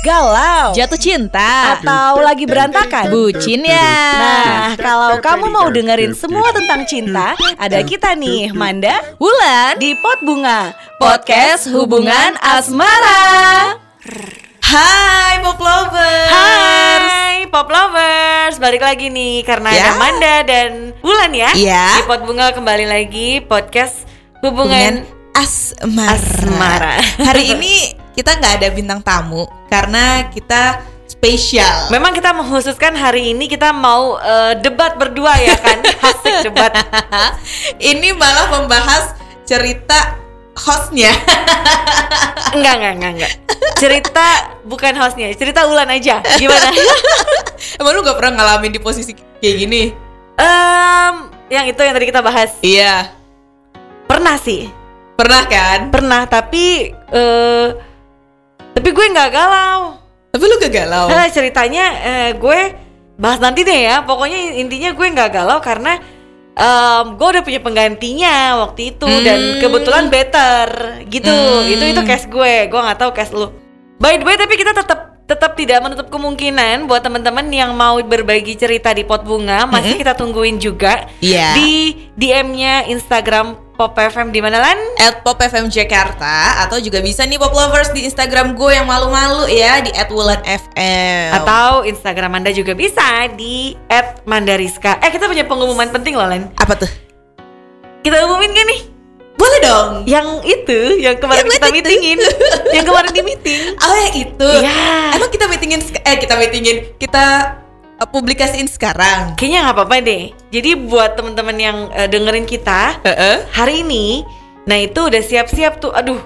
galau, jatuh cinta, atau lagi berantakan? bucin ya. Nah, kalau kamu mau dengerin semua tentang cinta, ada kita nih, Manda Wulan di Pot Bunga, podcast hubungan asmara. Hai Pop Lovers. Hai Pop Lovers, balik lagi nih karena Ya. ada Manda dan Bulan ya. Iya. Di Pot Bunga kembali lagi podcast Hubungan hubungan asmara. Asmara. Hari ini kita nggak ada bintang tamu karena kita spesial. Memang kita mengkhususkan hari ini kita mau eh, debat berdua ya kan, asik debat. ini malah membahas cerita hostnya. Enggak, enggak, enggak, enggak. Cerita bukan hostnya, cerita Ulan aja. Gimana? Emang lu gak pernah ngalamin di posisi kayak gini? Em, yang itu yang tadi kita bahas. Iya. Pernah sih, Pernah kan? pernah. Tapi, eh, tapi gue nggak galau. Tapi lu gak galau. Nah, ceritanya eh, gue bahas nanti deh ya. Pokoknya intinya gue nggak galau karena em, gue udah punya penggantinya waktu itu dan Hmm. kebetulan better gitu. Hmm. Itu itu case gue. Gue nggak tahu case lu. By the way, tapi kita tetap tetap tidak menutup kemungkinan buat teman-teman yang mau berbagi cerita di pot bunga masih kita tungguin juga Iya. di DM-nya Instagram Pop FM di mana lan? at Pop FM Jakarta atau juga bisa nih Pop Lovers di Instagram gue yang malu-malu ya di @wulanfm. Atau Instagram Anda juga bisa di @mandariska. Eh kita punya pengumuman penting loh Len. apa tuh? Kita umumin gak nih? Boleh dong. Yang itu, yang kemarin Yang kita meetingin, yang kemarin di meeting. Oh yang itu. Iya. Emang kita meetingin eh kita meetingin kita publikasiin sekarang. Kayaknya nggak apa-apa deh. Jadi buat teman-teman yang eh, dengerin kita Heeh. hari ini, nah itu udah siap-siap tuh. Aduh,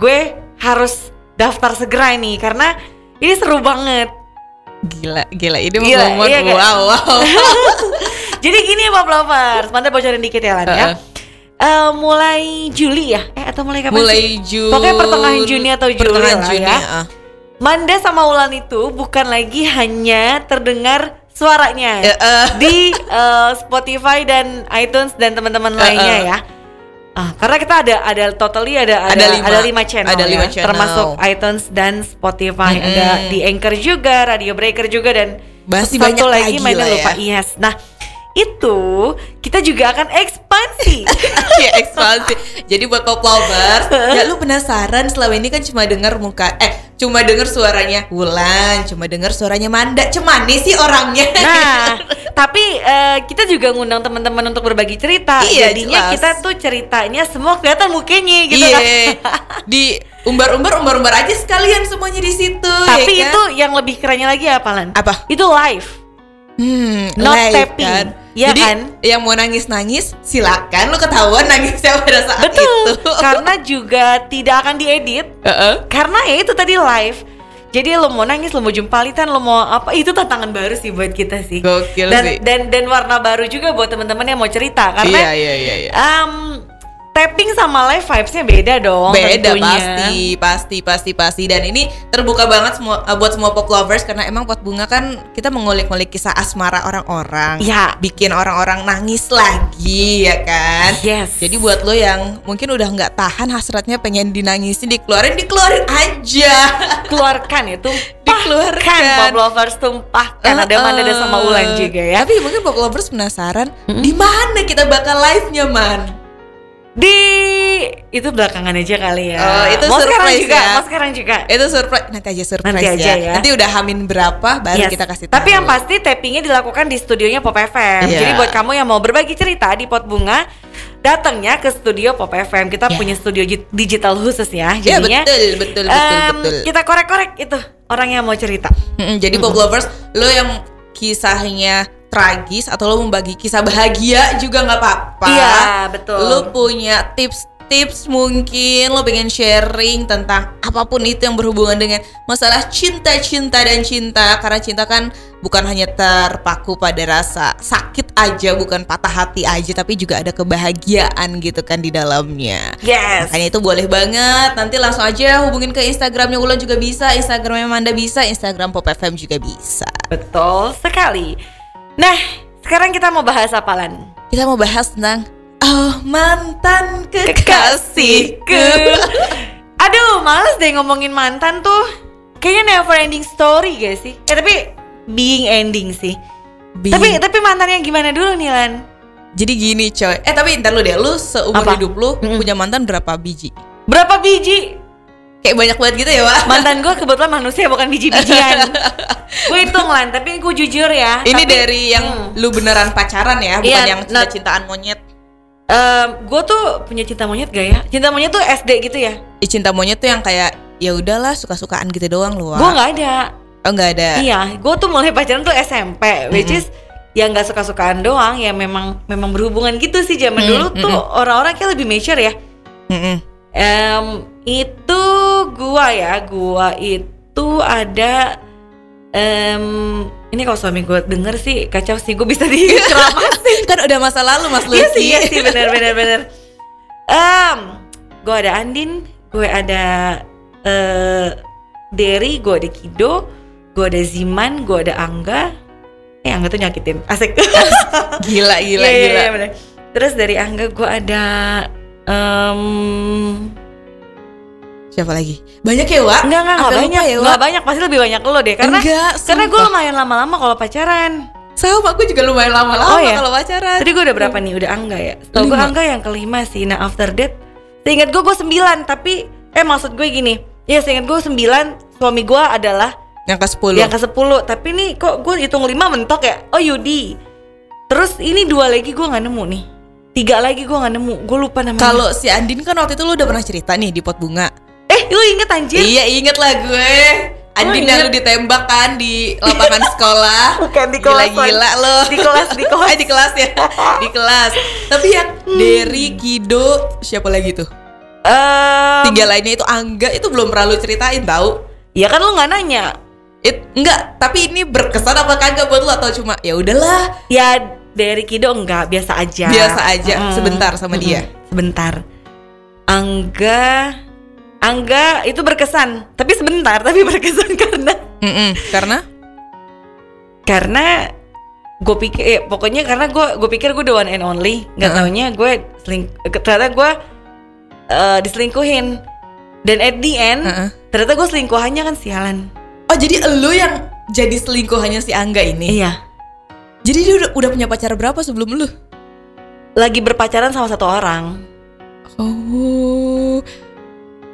gue harus daftar segera nih karena ini seru banget. Gila, gila ini Gila, momen iya kan? wow wow. Jadi gini Pop Lovers, Manda bocorin dikit ya Lan ya. Heeh. Eh, mulai Juli ya? Eh atau mulai kapan? Mulai Juni. Pokoknya pertengahan Juni atau Juli pertengahan lah Juni, ya. ah. Manda sama Ulan itu bukan lagi hanya terdengar suaranya Ya, eh. di eh, Spotify dan iTunes dan teman-teman Eh, lainnya eh. ya. Ah, karena kita ada ada totally ada ada Ada lima. ada lima channel Ada lima ya, channel. termasuk iTunes dan Spotify. Mm-mm. Ada di Anchor juga, Radio Breaker juga dan Masih satu banyak lagi lagi mainnya lupa. ya. Yes. Nah, itu kita juga akan ekspansi. ya ekspansi. Jadi buat pop lovers, ya lu penasaran selama ini kan cuma dengar muka eh cuma dengar suaranya Wulan, cuma dengar suaranya Manda. Cuman nih sih orangnya. Nah, tapi eh, kita juga ngundang teman-teman untuk berbagi cerita. Iya, Jadinya jelas. kita tuh ceritanya semua kelihatan mukanya gitu iya. kan. Di umbar-umbar umbar-umbar aja sekalian semuanya di situ. Tapi ya kan? itu yang lebih kerennya lagi apa Lan? apa? Itu live. Hmm, Not live tapping. kan. Iya Jadi kan? yang mau nangis-nangis silakan lu ketahuan nangisnya pada saat Betul. itu. Karena juga tidak akan diedit. Heeh. Karena ya itu tadi live. Jadi lo mau nangis, lo mau jumpalitan, lo mau apa itu tantangan baru sih buat kita sih. Gokil dan, sih. Dan dan warna baru juga buat teman-teman yang mau cerita karena Iya iya iya iya. em, tapping sama live vibesnya beda dong. Beda tentunya. pasti, pasti, pasti, pasti. Dan ini terbuka banget semua uh, buat semua pop lovers karena emang pot bunga kan kita mengulik-ngulik kisah asmara orang-orang. Ya. Bikin orang-orang nangis lagi ya kan. Yes. Jadi buat lo yang mungkin udah nggak tahan hasratnya pengen dinangisin, dikeluarin, dikeluarin aja. keluarkan itu Dikeluarkan. pop lovers tumpahkan ada mana ada sama Ulan juga ya Tapi mungkin pop lovers penasaran di mana kita bakal live-nya man? Di itu belakangan aja kali ya Oh, itu mau sekarang surprise juga ya. mau sekarang juga Itu surprise nanti aja surprise Nanti aja ya. Nanti udah hamin berapa baru Yes. kita kasih tahu. Tapi yang pasti tappingnya dilakukan di studionya Pop FM. Iya. Jadi buat kamu yang mau berbagi cerita di Pot Bunga, datangnya ke studio Pop FM. Kita Iya. punya studio gi- digital khusus ya. Ya Jadinya betul, betul, betul, em, betul. kita korek-korek itu orang yang mau cerita. Mm-mm, jadi pop lovers, lo yang kisahnya tragis atau lo membagi kisah bahagia juga nggak apa-apa. Iya, betul. Lo punya tips-tips mungkin lo pengen sharing tentang apa pun itu yang berhubungan dengan masalah cinta-cinta dan cinta karena cinta kan bukan hanya terpaku pada rasa sakit aja, bukan patah hati aja, tapi juga ada kebahagiaan gitu kan di dalamnya. Yes. Makanya itu boleh banget. Nanti langsung aja hubungin ke Instagramnya Ulan juga bisa, Instagramnya Manda bisa, Instagram Pop FM juga bisa. Betul sekali. Nah, sekarang kita mau bahas apa Lan? Kita mau bahas tentang Oh mantan Kekasihku. Aduh, males deh ngomongin mantan tuh. kayaknya never ending story gak sih? Eh tapi being ending sih. Bi- Tapi tapi mantannya gimana dulu nih Lan? jadi gini coy. Eh tapi ntar lu deh, lu seumur Apa? hidup lu punya mantan berapa biji? Berapa biji? Kayak banyak banget gitu ya, Wak? Mantan gue kebetulan manusia bukan biji-bijian. gue hitung Lan, tapi gue jujur ya. Ini tapi- dari yang Hmm. lu beneran pacaran ya, bukan Iya, yang cinta-cintaan monyet. gue tuh punya cinta monyet gak ya? Cinta monyet tuh SD gitu ya? Cinta monyet tuh yang kayak ya udahlah suka-sukaan gitu doang lu. Gue nggak ada. Oh, nggak ada. Iya, gue tuh mulai pacaran tuh SMP, which is ya nggak suka-sukaan doang, ya memang memang berhubungan gitu sih zaman Mm, dulu mm, tuh orang-orang kayak lebih mature ya. Mm-mm. Em, itu gua ya, gua itu ada em ini kalau suami gue denger sih kacau sih, gue bisa diceramasin. kan udah masa lalu, Mas Lucky. Iya sih, iya sih, bener bener bener. Em, gue ada Andin, gue ada eh Derry, gue ada Kido, gue ada Ziman, gue ada Angga. Eh Angga tuh nyakitin, asik. Gila, gila, Iya, iya, gila. iya, bener. Terus dari Angga gue ada em Siapa lagi? Banyak ya, Wak? enggak enggak enggak banyak, ya, enggak Wak? banyak pasti lebih banyak lo deh karena Enggak, karena gue lumayan lama-lama kalau pacaran. Sama, aku juga lumayan lama-lama Oh, ya? kalau pacaran. Tadi gue udah berapa nih? Udah Angga ya. Setahu gue. Angga yang kelima sih. Nah after that, seingat gue gue sembilan. Tapi eh maksud gue gini. Ya seingat gue sembilan. Suami gue adalah Yang ke 10. yang ke sepuluh. Tapi nih kok gue hitung lima mentok ya? Oh Yudi. Terus ini dua lagi gue nggak nemu nih. Tiga lagi gue nggak nemu. Gue lupa namanya. Kalau si Andin kan waktu itu lu udah pernah cerita nih di pot bunga. Eh lu inget anjir? Iya, inget lah gue. Andin yang inget. lu ditembak kan di lapangan sekolah. Bukan di kelas, Gila-gila lo. Di kelas, di kelas. Eh, di kelas ya. di kelas. Tapi yang Derry, Kido, siapa lagi tuh? Em, Tiga lainnya itu Angga itu belum pernah lu ceritain tahu. Ya kan lu nggak nanya. It, enggak, tapi ini berkesan apa kagak buat lu atau cuma ya udahlah Ya dari Kido enggak biasa aja. biasa aja Mm-mm. sebentar sama Mm-mm. dia. Sebentar. Angga Angga itu berkesan, tapi sebentar, tapi berkesan karena Mm-mm, Karena karena gue pikir eh, pokoknya karena gue gue pikir gue the one and only, nggak Heeh. taunya gue seling ternyata gue eh, diselingkuhin dan at the end Heeh. ternyata gue selingkuhannya kan sialan. Oh jadi lu yang jadi selingkuhannya si Angga ini. Iya, Jadi dia udah, udah punya pacar berapa sebelum lu? lagi berpacaran sama satu orang. Oh.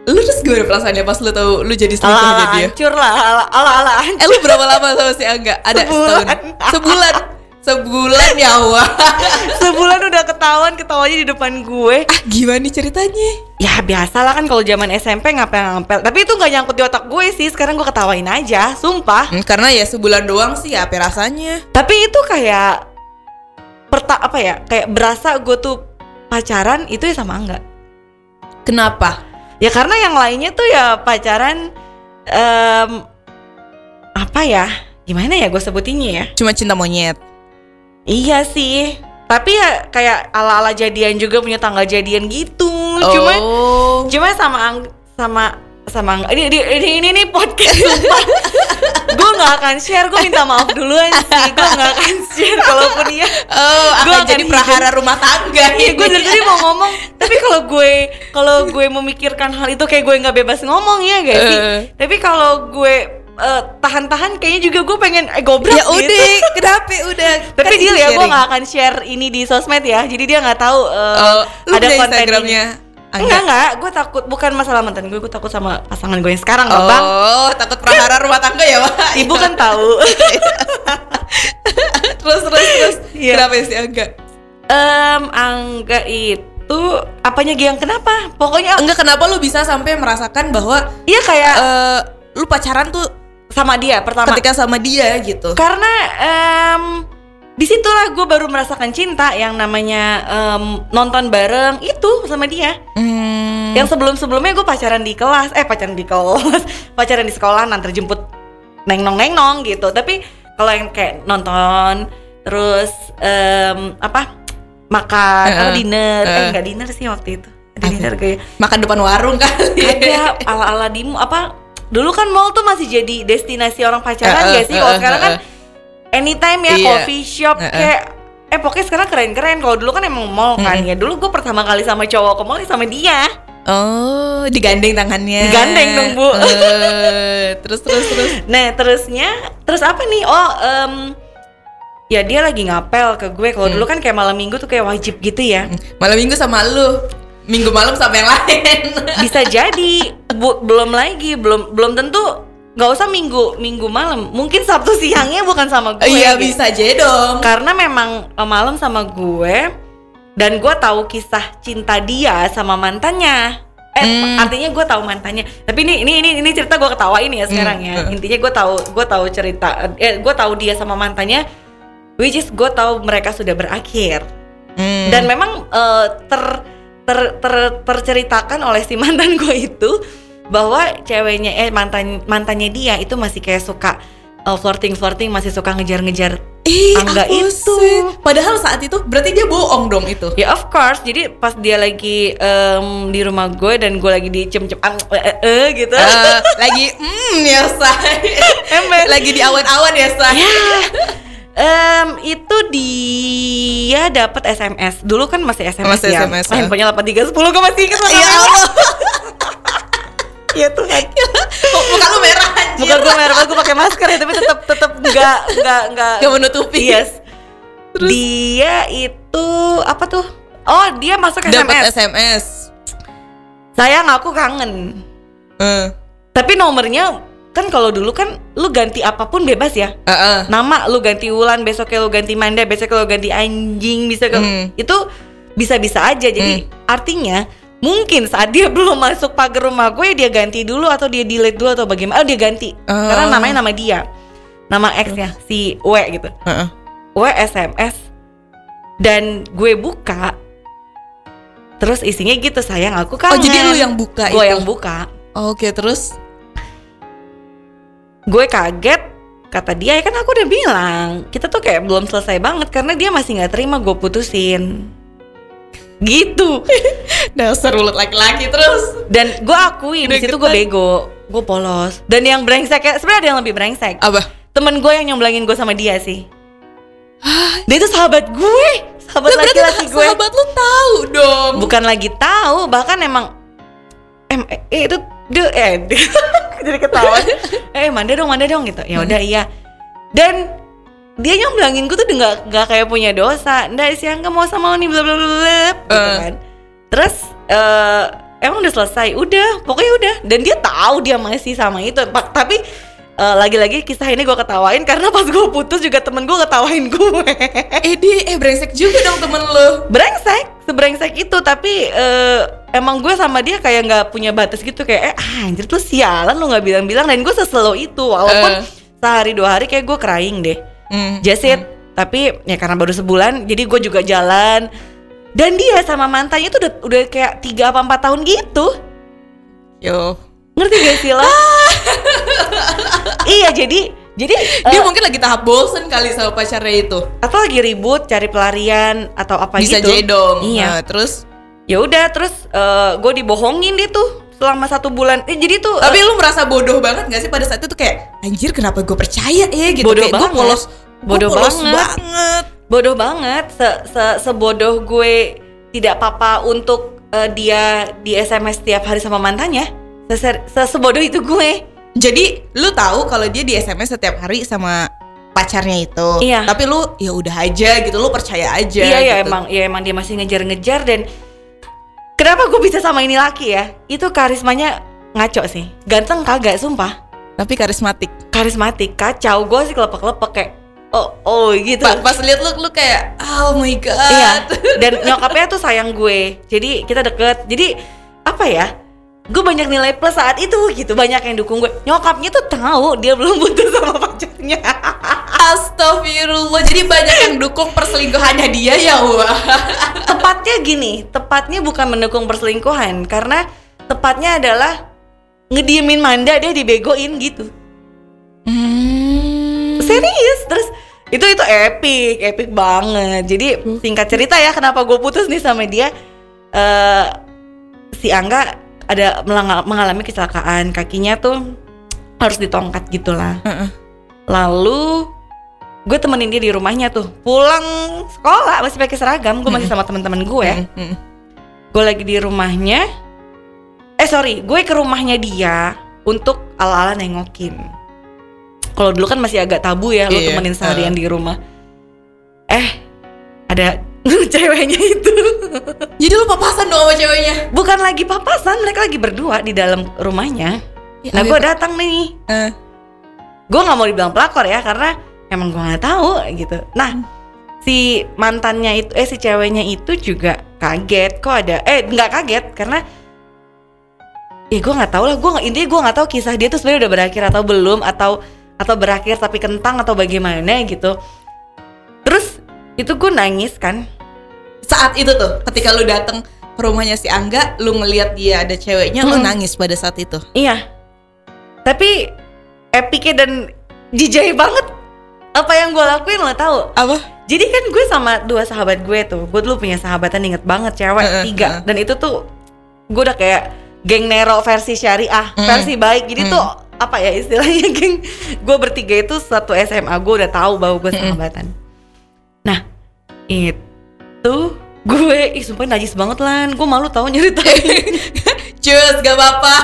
Lu terus gimana perasaannya pas lu tahu lu jadi ala dia? hancur lah, ala ala ala hancur. Eh lu berapa lama sama si Angga? Ada Sebulan. setahun. Sebulan. Sebulan ya wah. Sebulan udah ketahuan ketawanya di depan gue. Ah gimana nih ceritanya? Ya biasa lah kan kalau zaman SMP ngapel-ngapel Tapi itu nggak nyangkut di otak gue sih Sekarang gue ketawain aja, sumpah Hmm, karena ya sebulan doang sih apa rasanya? Tapi itu kayak perta apa ya Kayak berasa gue tuh pacaran itu ya sama enggak Kenapa? Ya karena yang lainnya tuh ya pacaran em, Apa ya Gimana ya gue sebutinnya ya Cuma cinta monyet. Iya sih Tapi ya kayak ala-ala jadian juga punya tanggal jadian gitu Cuma oh. Cuma sama ang- sama sama ang- ini ini ini, ini, podcast. gue nggak akan share, gue minta maaf duluan sih. Gue nggak akan share kalaupun iya. Oh, Gua akan jadi prahara rumah tangga. Iya, gue dari tadi mau ngomong, tapi kalau gue kalau gue memikirkan hal itu kayak gue nggak bebas ngomong ya gak sih? Eh. Tapi kalau gue eh, tahan-tahan kayaknya juga gue pengen eh gobrak ya gitu. udah, kenapa udah? Tapi Kan dia ya, gue nggak akan share ini di sosmed ya. Jadi dia nggak tahu eh, Oh, ada punya konten Instagramnya ini. Angga? Enggak enggak, gue takut bukan masalah mantan gue, gue takut sama pasangan gue yang sekarang, loh, bang. Oh, takut prahara rumah tangga ya, Pak? Ibu kan tahu. terus terus terus. Iya. Kenapa sih Angga? Em, Angga itu apanya Giang kenapa? Pokoknya Enggak kenapa lu bisa sampai merasakan bahwa iya kayak eh lu pacaran tuh sama dia pertama. ketika sama dia gitu. Karena em di situlah gue baru merasakan cinta yang namanya em, nonton bareng itu sama dia. Hmm. Yang sebelum-sebelumnya gue pacaran di kelas, eh pacaran di kelas, pacaran di sekolah, nanti jemput neng nong neng nong gitu. Tapi kalau yang kayak nonton, terus em, apa makan, apa eh, dinner, eh eh. nggak dinner sih waktu itu, dinner kayak makan depan warung kali. ada ala ala dimu apa? Dulu kan mall tuh masih jadi destinasi orang pacaran Eh, eh, gak sih? Kalau eh, sekarang kan eh. Anytime ya Iya. coffee shop Eh, eh. kayak eh pokoknya sekarang keren-keren. Kalau dulu kan emang mall kan Mm-mm. ya. Dulu gue pertama kali sama cowok ke mall ya sama dia. Oh, digandeng tangannya. Digandeng dong, Bu. Eh, terus terus terus. Nah terusnya, terus apa nih? Oh, em, ya dia lagi ngapel ke gue. Kalau dulu kan kayak malam minggu tuh kayak wajib gitu ya. Malam minggu sama lu. Minggu malam sama yang lain. Bisa jadi, bu, belum lagi, belum belum tentu nggak usah minggu minggu malam. Mungkin Sabtu siangnya bukan sama gue. Iya gitu. bisa aja dong. Karena memang eh, malam sama gue dan gue tahu kisah cinta dia sama mantannya. Eh, Hmm. artinya gue tahu mantannya. Tapi ini ini ini ini cerita gue ketawain ya sekarang ya. Hmm. Intinya gue tahu gue tahu cerita eh gue tahu dia sama mantannya which is gue tahu mereka sudah berakhir. Hmm. Dan memang eh, ter, ter ter terceritakan oleh si mantan gue itu bahwa ceweknya eh mantan mantannya dia itu masih kayak suka flirting flirting masih suka ngejar-ngejar Ih, Angga aku itu. sih. Padahal saat itu berarti dia bohong dong itu. Ya of course, jadi pas dia lagi em, di rumah gue dan gue lagi dicem-cem ang- eh, eh, eh, gitu. Eh, lagi hmm ya say. Lagi di awan-awan ya say. Ya. Em, itu dia dapat SMS. Dulu kan masih SMS Masih ya. SMS, ya. handphonenya 8310 gue masih ingat Ya Allah. Iya Tuhan. Muka lu merah anjir. Muka gue merah gue pakai masker ya, tapi tetap tetap enggak enggak enggak Gak menutupi. Yes. Dia itu apa tuh? Oh, dia masuk Dapat SMS. SMS. Sayang aku kangen. Eh, Tapi nomornya kan kalau dulu kan lu ganti apa pun bebas ya. eh, eh. Nama lu ganti Wulan, besoknya lu ganti Manda, besoknya lu ganti anjing, bisa ke Hmm. itu bisa-bisa aja. Jadi artinya mungkin saat dia belum masuk pagar rumah gue dia ganti dulu atau dia delete dulu atau bagaimana. Oh, dia ganti. Oh. Karena namanya nama dia. Nama X-nya si W gitu. Eh, eh. W SMS dan gue buka terus isinya gitu sayang aku Oh kangen. jadi lu yang buka gue itu. yang buka. Oke terus. gue kaget kata dia ya kan aku udah bilang kita tuh kayak belum selesai banget karena dia masih nggak terima gue putusin gitu. Dasar ulet laki-laki terus. dan gue akui di situ gue bego gue polos. Dan yang brengsek sebenarnya ada yang lebih brengsek. Apa? temen gue yang nyomblangin gue sama dia sih. Dia itu sahabat gue. Sahabat Lah, berarti laki-laki gue. sahabat lu tahu dong. bukan lagi tahu bahkan emang em eh, eh, itu de eh jadi ketawa. Eh manda dong manda dong gitu. Ya udah iya. Dan dia nyomblangin gue tuh nggak nggak kayak punya dosa. Ndak sih nggak mau sama lo nih bla bla bla bla gitu Eh. kan. Terus eh emang udah selesai? Udah pokoknya udah. Dan dia tahu dia masih sama itu. Tapi eh, lagi-lagi kisah ini gue ketawain karena pas gue putus juga temen gue ketawain gue. Eh dia eh brengsek juga dong temen lu. brengsek sebrengsek itu. Tapi eh, emang gue sama dia kayak nggak punya batas gitu. Kayak eh ah, anjir tuh sialan lu nggak bilang-bilang. Dan gue seselo itu. Walaupun Eh. sehari dua hari kayak gue crying deh Hmm. just it tapi ya karena baru sebulan jadi gue juga jalan dan dia sama mantannya tuh udah udah kayak tiga apa empat tahun gitu Yo. ngerti gak sih lo iya jadi jadi Dia eh, mungkin lagi tahap bosen kali sama pacarnya itu. atau lagi ribut cari pelarian atau apa Bisa gitu jadi dong. iya Nah, terus ya udah terus gue dibohongin dia tuh selama satu bulan eh, jadi tuh tapi lu merasa bodoh banget gak sih pada saat itu kayak anjir kenapa gue percaya ya gitu Bodoh kayak gue banget. polos gua Bodoh polos banget. banget. bodoh banget se, se sebodoh gue tidak apa-apa untuk eh, dia di SMS tiap hari sama mantannya Seser- se sebodoh itu gue Jadi lu tahu kalau dia di SMS setiap hari sama pacarnya itu. Iya. Tapi lu ya udah aja gitu, lu percaya aja. iya ya gitu. emang ya emang dia masih ngejar-ngejar dan kenapa gue bisa sama ini laki ya itu karismanya ngaco sih ganteng kagak sumpah Tapi karismatik. karismatik kacau gue sih kelepek-kelepek kayak oh oh gitu Pa- pas lihat lu lu kayak oh my god. Iya. Dan nyokapnya tuh sayang gue. Jadi kita deket. Jadi apa ya? Gue banyak nilai plus saat itu gitu. Banyak yang dukung gue. Nyokapnya tuh tahu dia belum putus sama pacarnya. Astagfirullah. Jadi banyak yang dukung perselingkuhannya dia ya wah. tepatnya gini. Tepatnya bukan mendukung perselingkuhan karena tepatnya adalah ngediemin Manda dia dibegoin gitu. Hmm. Serius. Terus itu itu epic, epic banget. Jadi singkat cerita ya kenapa gue putus nih sama dia. eh si Angga ada mengalami kecelakaan kakinya tuh harus ditongkat gitulah. Heeh. Lalu gue temenin dia di rumahnya tuh pulang sekolah masih pakai seragam gue masih sama teman-teman gue gue lagi di rumahnya eh sorry gue ke rumahnya dia untuk ala-ala nengokin kalau dulu kan masih agak tabu ya lo Iya, temenin seharian uh. di rumah eh ada ceweknya itu. Jadi lu papasan dong sama ceweknya. bukan lagi papasan mereka lagi berdua di dalam rumahnya. Ya, nah ayo, gue datang nih. Eh, gue nggak mau dibilang pelakor ya karena emang gue nggak tahu gitu. Nah si mantannya itu eh si ceweknya itu juga kaget. Kok ada eh nggak kaget karena ya gue nggak tahu lah. Gue intinya gue nggak tahu kisah dia tuh sebenarnya udah berakhir atau belum atau atau berakhir tapi kentang atau bagaimana gitu. Terus itu gue nangis kan saat itu tuh ketika lu datang ke rumahnya si Angga, lu ngelihat dia ada ceweknya, lu Hmm. nangis pada saat itu. iya tapi epicnya dan jijai banget apa yang gue lakuin lo tahu Apa? Jadi kan gue sama dua sahabat gue tuh, gue dulu punya sahabatan inget banget cewek Heeh, tiga, heeh. dan itu tuh gue udah kayak geng Nero versi syariah, Mm. versi baik. Jadi Mm. tuh apa ya istilahnya geng gue bertiga itu satu SMA gue udah tahu bahwa gue sahabatan. Nah itu gue, ih sumpah najis banget lan, gue malu tahu nyeritain. Cus, gak apa-apa.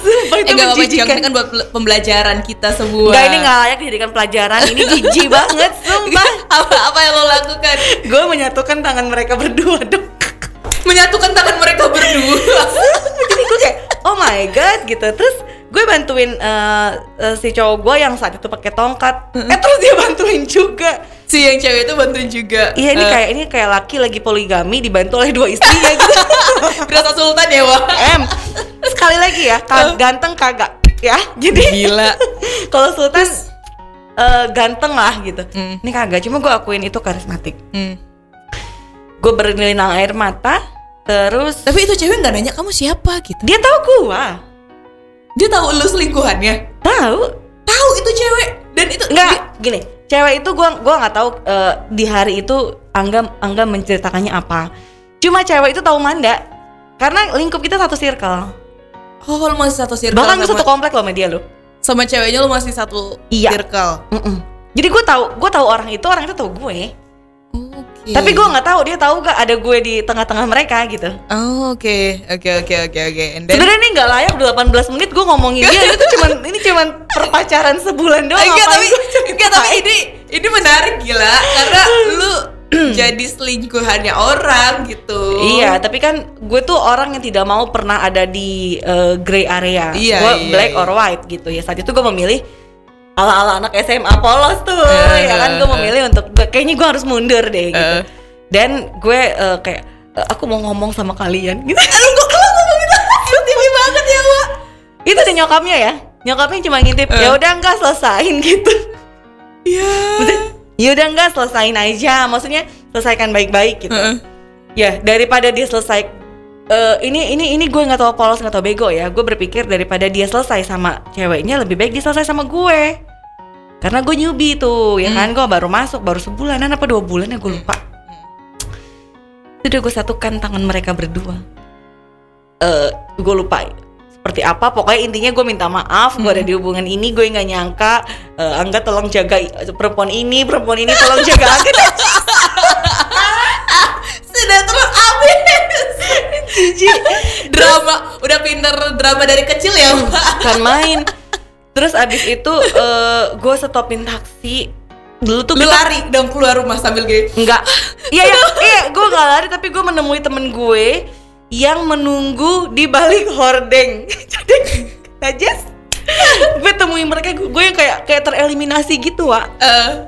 sumpah itu eh gak apa-apa. Ini kan buat pembelajaran kita semua. Enggak ini nggak layak dijadikan pelajaran, ini jijik banget, sumpah. apa apa yang lo lakukan? gue menyatukan tangan mereka berdua dong. Menyatukan tangan mereka berdua. jadi gue kayak oh my god gitu terus gue bantuin eh, eh, si cowok gue yang saat itu pakai tongkat eh terus dia bantuin juga si yang cewek itu bantuin juga. iya ini Eh, kayak ini kayak laki lagi poligami dibantu oleh dua istrinya gitu berasa sultan ya, Wak. em sekali lagi ya ka- ganteng kagak ya jadi Gila. kalau sultan eh, ganteng lah gitu Hmm. ini kagak cuma gue akuin itu karismatik Hmm. gue berlinang air mata terus Tapi itu cewek nggak nanya kamu siapa gitu. dia tahu gua Dia tahu lu selingkuhannya. tahu Tahu itu cewek dan itu Enggak, gini. Cewek itu gua gua nggak tahu eh, di hari itu Angga Angga menceritakannya apa. Cuma cewek itu tahu Manda. Karena lingkup kita satu circle. Oh, lu masih satu circle Bahkan gue sama, satu komplek loh sama dia lo. sama ceweknya lu masih satu Iya. circle. Jadi gue tahu gue tahu orang itu, orang itu tahu gue. Oke. Tapi gue nggak tahu dia tahu gak ada gue di tengah-tengah mereka gitu. Oh, oke. Oke, oke, oke, oke. And then Sebenarnya ini nggak layak udah 18 menit gue ngomongin dia. Itu cuman ini cuman perpacaran sebulan doang. enggak tapi enggak tapi ini ini menarik gila karena lu jadi selingkuhannya orang gitu. Iya, tapi kan gue tuh orang yang tidak mau pernah ada di eh, gray area. Iya, gue iya, black iya. or white gitu ya. Saat itu gue memilih ala-ala anak SMA polos tuh, Eh, ya kan gue eh, memilih untuk kayaknya gue harus mundur deh gitu. Eh. Dan gue eh, kayak eh, aku mau ngomong sama kalian gitu. Lu kok lu ngomong gitu? TV banget ya, Wak. itu ada nyokapnya ya. Nyokapnya cuma ngintip, Eh. ya udah enggak selesain gitu. Iya. Ya udah enggak selesain aja. Maksudnya selesaikan baik-baik gitu. Heeh. Ya daripada dia selesai eh, ini ini ini gue nggak tahu polos nggak tahu bego ya. Gue berpikir daripada dia selesai sama ceweknya lebih baik dia selesai sama gue. Karena gue newbie tuh ya kan? Gue baru masuk baru sebulanan apa dua bulan ya gue lupa. Sudah gue satukan tangan mereka berdua. Eh gue lupa seperti apa. Pokoknya intinya gue minta maaf gue ada di hubungan ini gue nggak nyangka eh, angga tolong jaga perempuan ini perempuan ini tolong jaga angga. Sinetron abis. jijik. Drama udah pinter drama dari kecil ya, kan main terus abis itu gue stopin taksi. Dulu tuh Lu kita lari dong keluar rumah sambil gini. enggak. Iya iya. Iya gue nggak lari tapi gue menemui temen gue yang menunggu di balik hordeng. Jadi najas gue temuin mereka gue yang kayak kayak tereliminasi gitu wa Eh,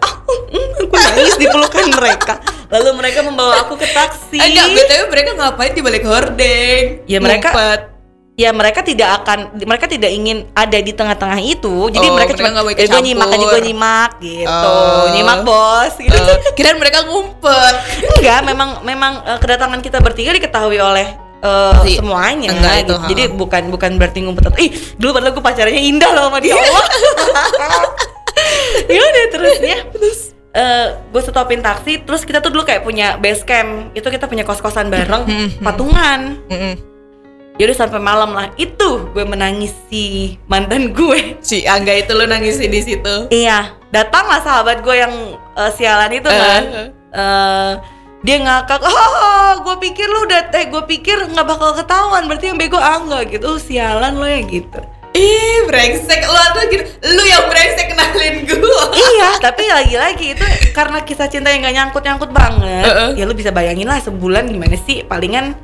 gue nangis di pelukan mereka. Lalu mereka membawa aku ke taksi. Enggak, BTW mereka ngapain di balik hordeng? Ya, mereka- Ngumpet. Ya mereka tidak akan mereka tidak ingin ada di tengah-tengah itu jadi Oh, mereka mereka cuma "Eh, gue nyimak aja campur." gue nyimak gitu Oh. nyimak bos gitu Eh, kirain mereka ngumpet. enggak memang memang eh, kedatangan kita bertiga diketahui oleh eh, Si- semuanya enggak itu, gitu. ha. jadi bukan bukan berarti ngumpet ih dulu padahal gue pacarnya indah loh sama dia Allah ya udah terusnya terus gue stopin taksi terus kita tuh dulu kayak punya base camp itu kita punya kos kosan bareng patungan. Ya udah sampai malam lah itu gue menangisi mantan gue Si Angga itu lu nangis di situ. iya datanglah sahabat gue yang eh, sialan itu Eh, kan eh. Eh, dia ngakak oh gue pikir lu udah teh gue pikir nggak bakal ketahuan berarti yang bego angga gitu sialan lo ya gitu Ih, brengsek lu tuh gitu. Lu yang brengsek kenalin gua. iya tapi lagi-lagi itu karena kisah cinta yang gak nyangkut-nyangkut banget Heeh. ya lu bisa bayangin lah sebulan gimana sih palingan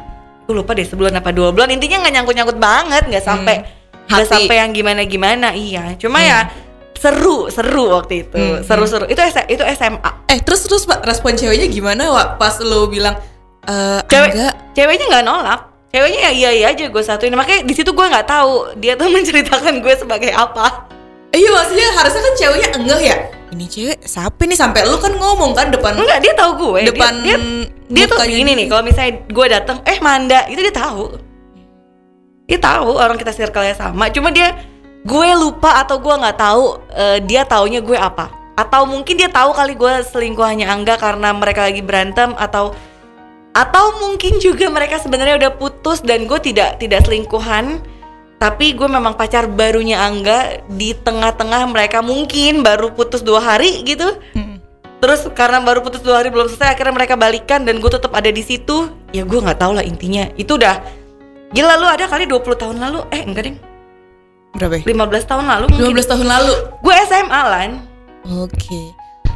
gue lupa deh sebulan apa dua bulan. Intinya nggak nyangkut-nyangkut banget nggak sampai nggak Hati. sampai yang gimana-gimana. Iya cuma ya seru seru waktu itu. Hmm, seru-seru. itu S- itu SMA Eh, terus terus Pak, respon ceweknya gimana Wak, pas lu bilang eh cewek enggak? ceweknya nggak nolak. Ceweknya ya iya iya aja gue satuin. Makanya di situ gue nggak tahu dia tuh menceritakan gue sebagai apa. Eh, Iya, maksudnya harusnya kan ceweknya enggak ya. Ini cewek siapa nih? Sampai lu kan ngomong kan depan enggak dia tahu gue. Dia- Depan dia dia, tuh mukanya ini dia. nih kalau misalnya gue datang eh Manda itu dia tahu. Dia tahu orang kita circle-nya sama cuma dia gue lupa atau gue nggak tahu eh, dia taunya gue apa. Atau mungkin dia tahu kali gue selingkuhannya Angga karena mereka lagi berantem atau atau mungkin juga mereka sebenarnya udah putus dan gue tidak tidak selingkuhan tapi gue memang pacar barunya Angga di tengah-tengah mereka mungkin baru putus dua hari gitu Mm. terus karena baru putus dua hari belum selesai akhirnya mereka balikan dan gue tetap ada di situ ya gue nggak tahu lah intinya itu udah gila lu ada kali 20 tahun lalu eh enggak deh Berapa? ya? 15 tahun lalu mungkin 15 tahun lalu. gue SMA lan Oke.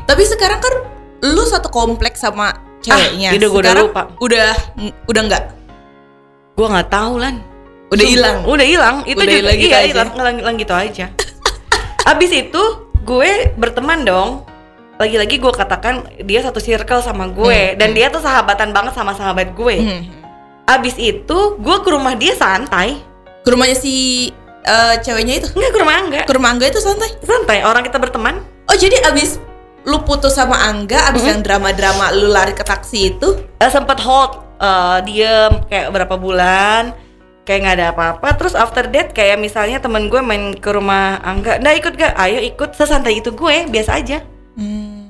Tapi sekarang kan lu satu kompleks sama ceweknya. Ah, udah gua udah Sekarang lupa. Udah udah enggak? gue nggak tahu lan Udah hilang. udah hilang. Itu Udah juga hilang iya aja. hilang hilang hilang gitu aja. Abis itu gue berteman dong. Lagi-lagi gue katakan dia satu circle sama gue. Hmm, dan dia tuh sahabatan banget sama sahabat gue. Hmm. abis itu gue ke rumah dia santai. Ke rumahnya si eh, ceweknya itu. enggak ke rumah Angga. Ke rumah Angga itu santai. santai orang kita berteman. Oh, jadi abis lu putus sama Angga, abis yang drama-drama lu lari ke taksi itu, Eh, sempet hold eh, diem kayak berapa bulan kayak nggak ada apa-apa. Terus after that kayak misalnya temen gue main ke rumah Angga nah ikut gak ayo ikut. Sesantai itu gue biasa aja. Hmm.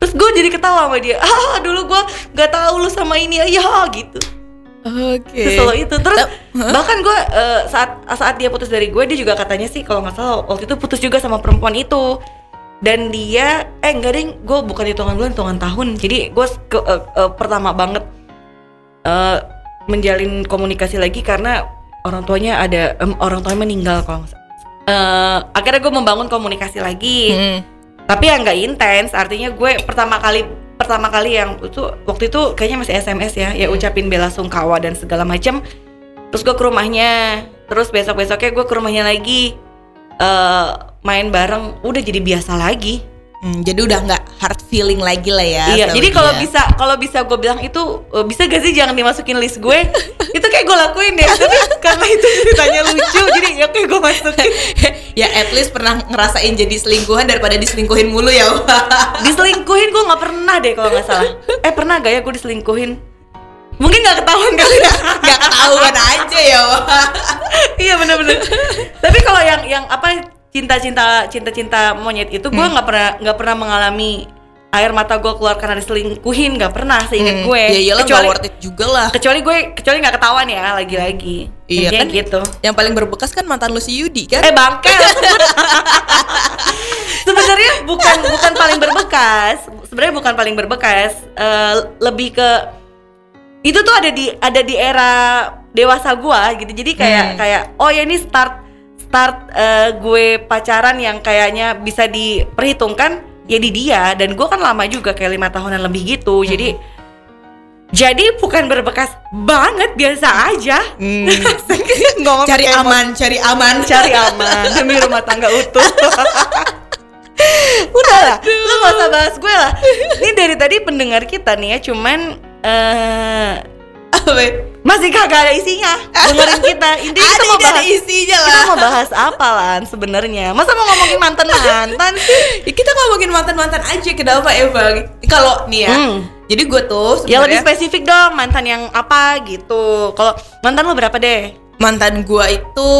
terus gue jadi ketawa sama dia. Ah dulu gue nggak tahu lu sama ini. Ya gitu. Oke. Seselo itu terus Hah? bahkan gue eh, saat saat dia putus dari gue dia juga katanya sih kalau nggak salah waktu itu putus juga sama perempuan itu. Dan dia eh enggak deh gue bukan hitungan bulan hitungan tahun. Jadi gue eh, eh, pertama banget eh, menjalin komunikasi lagi karena orang tuanya ada em, orang tuanya meninggal kalau nggak Eh, akhirnya gue membangun komunikasi lagi. Hmm. tapi yang nggak intens artinya gue pertama kali pertama kali yang itu waktu itu kayaknya masih SMS ya ya ucapin bela sungkawa dan segala macam terus gue ke rumahnya terus besok besoknya gue ke rumahnya lagi eh main bareng udah jadi biasa lagi Hmm, jadi udah nggak hard feeling lagi lah ya. iya jadi kalau dia. bisa kalau bisa gue bilang itu eh, bisa gak sih jangan dimasukin list gue itu kayak gue lakuin deh tapi karena itu ceritanya lucu jadi ya kayak gue masukin ya at least pernah ngerasain jadi selingkuhan daripada diselingkuhin mulu ya. Diselingkuhin gue nggak pernah deh kalau nggak salah eh pernah gak ya gue diselingkuhin mungkin nggak ketahuan kali ya Nggak ketahuan aja ya. Wak. iya bener-bener tapi kalau yang yang apa cinta-cinta cinta-cinta monyet itu gue Hmm. nggak pernah nggak pernah mengalami air mata gue keluar karena diselingkuhin nggak pernah seinget Hmm, gue Ya iyalah kecuali worth it juga lah. kecuali gue kecuali nggak ketahuan ya lagi-lagi Iya Intinya kan? gitu Yang paling berbekas kan mantan lu si Yudi kan? eh bangke sebenarnya bukan bukan paling berbekas sebenarnya bukan paling berbekas Eh, lebih ke itu tuh ada di ada di era dewasa gua gitu jadi kayak Hmm. kayak oh ya ini start start eh, gue pacaran yang kayaknya bisa diperhitungkan ya di dia dan gua kan lama juga kayak lima tahunan lebih gitu jadi jadi bukan berbekas banget biasa aja Hmm. Ngomong cari aman, cari aman. cari aman demi rumah tangga utuh. Udah lah, lu gak usah bahas gue lah. Ini dari tadi pendengar kita nih ya, cuman Apa? Masih kagak ada isinya. Dengerin kita. Intinya kita mau ini bahas isinya kita lah. mau bahas apa lan sebenarnya? Masa mau ngomongin mantan mantan sih? Ya, kita ngomongin mantan-mantan aja kenapa Eva? Kalau nih ya. Hmm. Jadi gue tuh Ya lebih spesifik dong mantan yang apa gitu. Kalau mantan lu berapa deh? mantan gue itu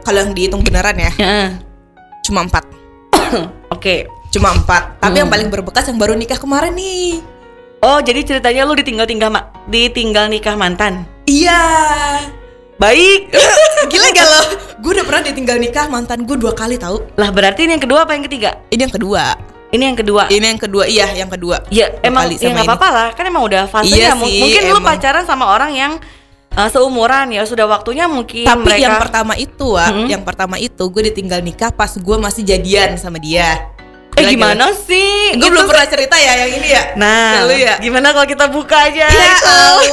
kalau yang dihitung beneran ya cuma empat. Oke. Cuma empat. Tapi Hmm. yang paling berbekas yang baru nikah kemarin nih. Oh jadi ceritanya lu ditinggal tinggal ditinggal nikah mantan? Iya. Baik. Gila gak lo? Gue udah pernah ditinggal nikah mantan gue dua kali tahu. Lah berarti ini yang kedua apa yang ketiga? Ini yang kedua. Ini yang kedua. Ini yang kedua, iya yang kedua. Ya Dua emang kali ya nggak apa-apa lah, kan emang udah fasenya. Iya M- sih, mungkin lu emang. pacaran sama orang yang uh, seumuran ya sudah waktunya mungkin Tapi mereka. yang pertama itu, Wak, Mm-mm. yang pertama itu gue ditinggal nikah pas gue masih jadian sama dia. Eh Gila, gimana sih? Gue Itu belum pernah cerita ya yang ini ya. Nah, Lalu ya. gimana kalau kita buka aja? Ya itu? Allah.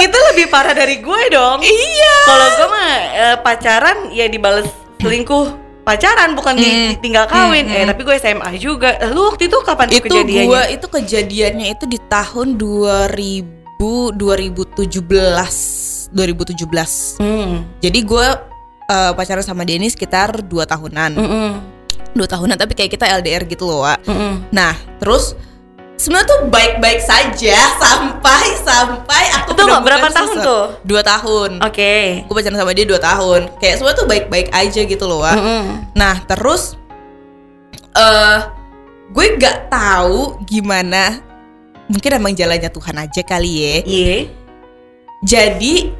itu lebih parah dari gue dong. iya. Kalau gue mah eh, pacaran ya dibales selingkuh pacaran bukan Hmm. ditinggal kawin. Hmm, Eh hmm. tapi gue SMA juga. Lu waktu itu kapan Itu kejadiannya? gue itu kejadiannya itu di tahun 2000 2017 2017. Hmm. Jadi gue eh, pacaran sama Denny sekitar 2 tahunan. Mm-mm. Dua tahunan tapi kayak kita LDR gitu loh, Wak. Mm-mm. Nah, terus sebenarnya tuh baik-baik saja sampai sampai aku Itu menemukan berapa tahun tuh? Dua tahun. Oke. Gue pacaran sama dia dua tahun. Kayak semua tuh baik-baik aja gitu loh, Wak. Mm-mm. Nah, terus eh gue gak tahu gimana. Mungkin emang jalannya Tuhan aja kali ya. Iya. Jadi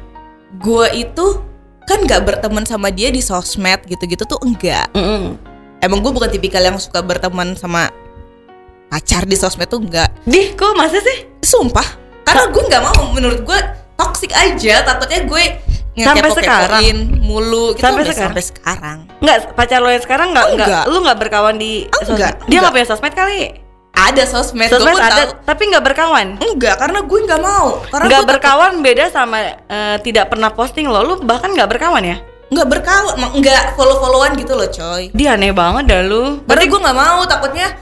gue itu kan gak berteman sama dia di sosmed gitu-gitu tuh enggak. Mm-mm. Emang gue bukan tipikal yang suka berteman sama pacar di sosmed tuh enggak. Dih, kok masa sih? Sumpah, karena gue nggak mau. Menurut gue toxic aja. Takutnya gue Sampai sekarang? mulu gitu Sampai sekarang? sampai sekarang. Enggak, pacar lo yang sekarang enggak, enggak, lu enggak berkawan di Enggak, sosmed? Dia enggak. enggak punya sosmed kali? Ada sosmed, gue Sosmed pun ada, tahu. tapi enggak berkawan. Enggak, karena gue nggak mau. Karena gue takut- berkawan beda sama eh, tidak pernah posting lo. Lu bahkan enggak berkawan ya? nggak berkawan, nggak follow-followan gitu loh, coy. Dia aneh banget dah lu. Berarti gue nggak mau, takutnya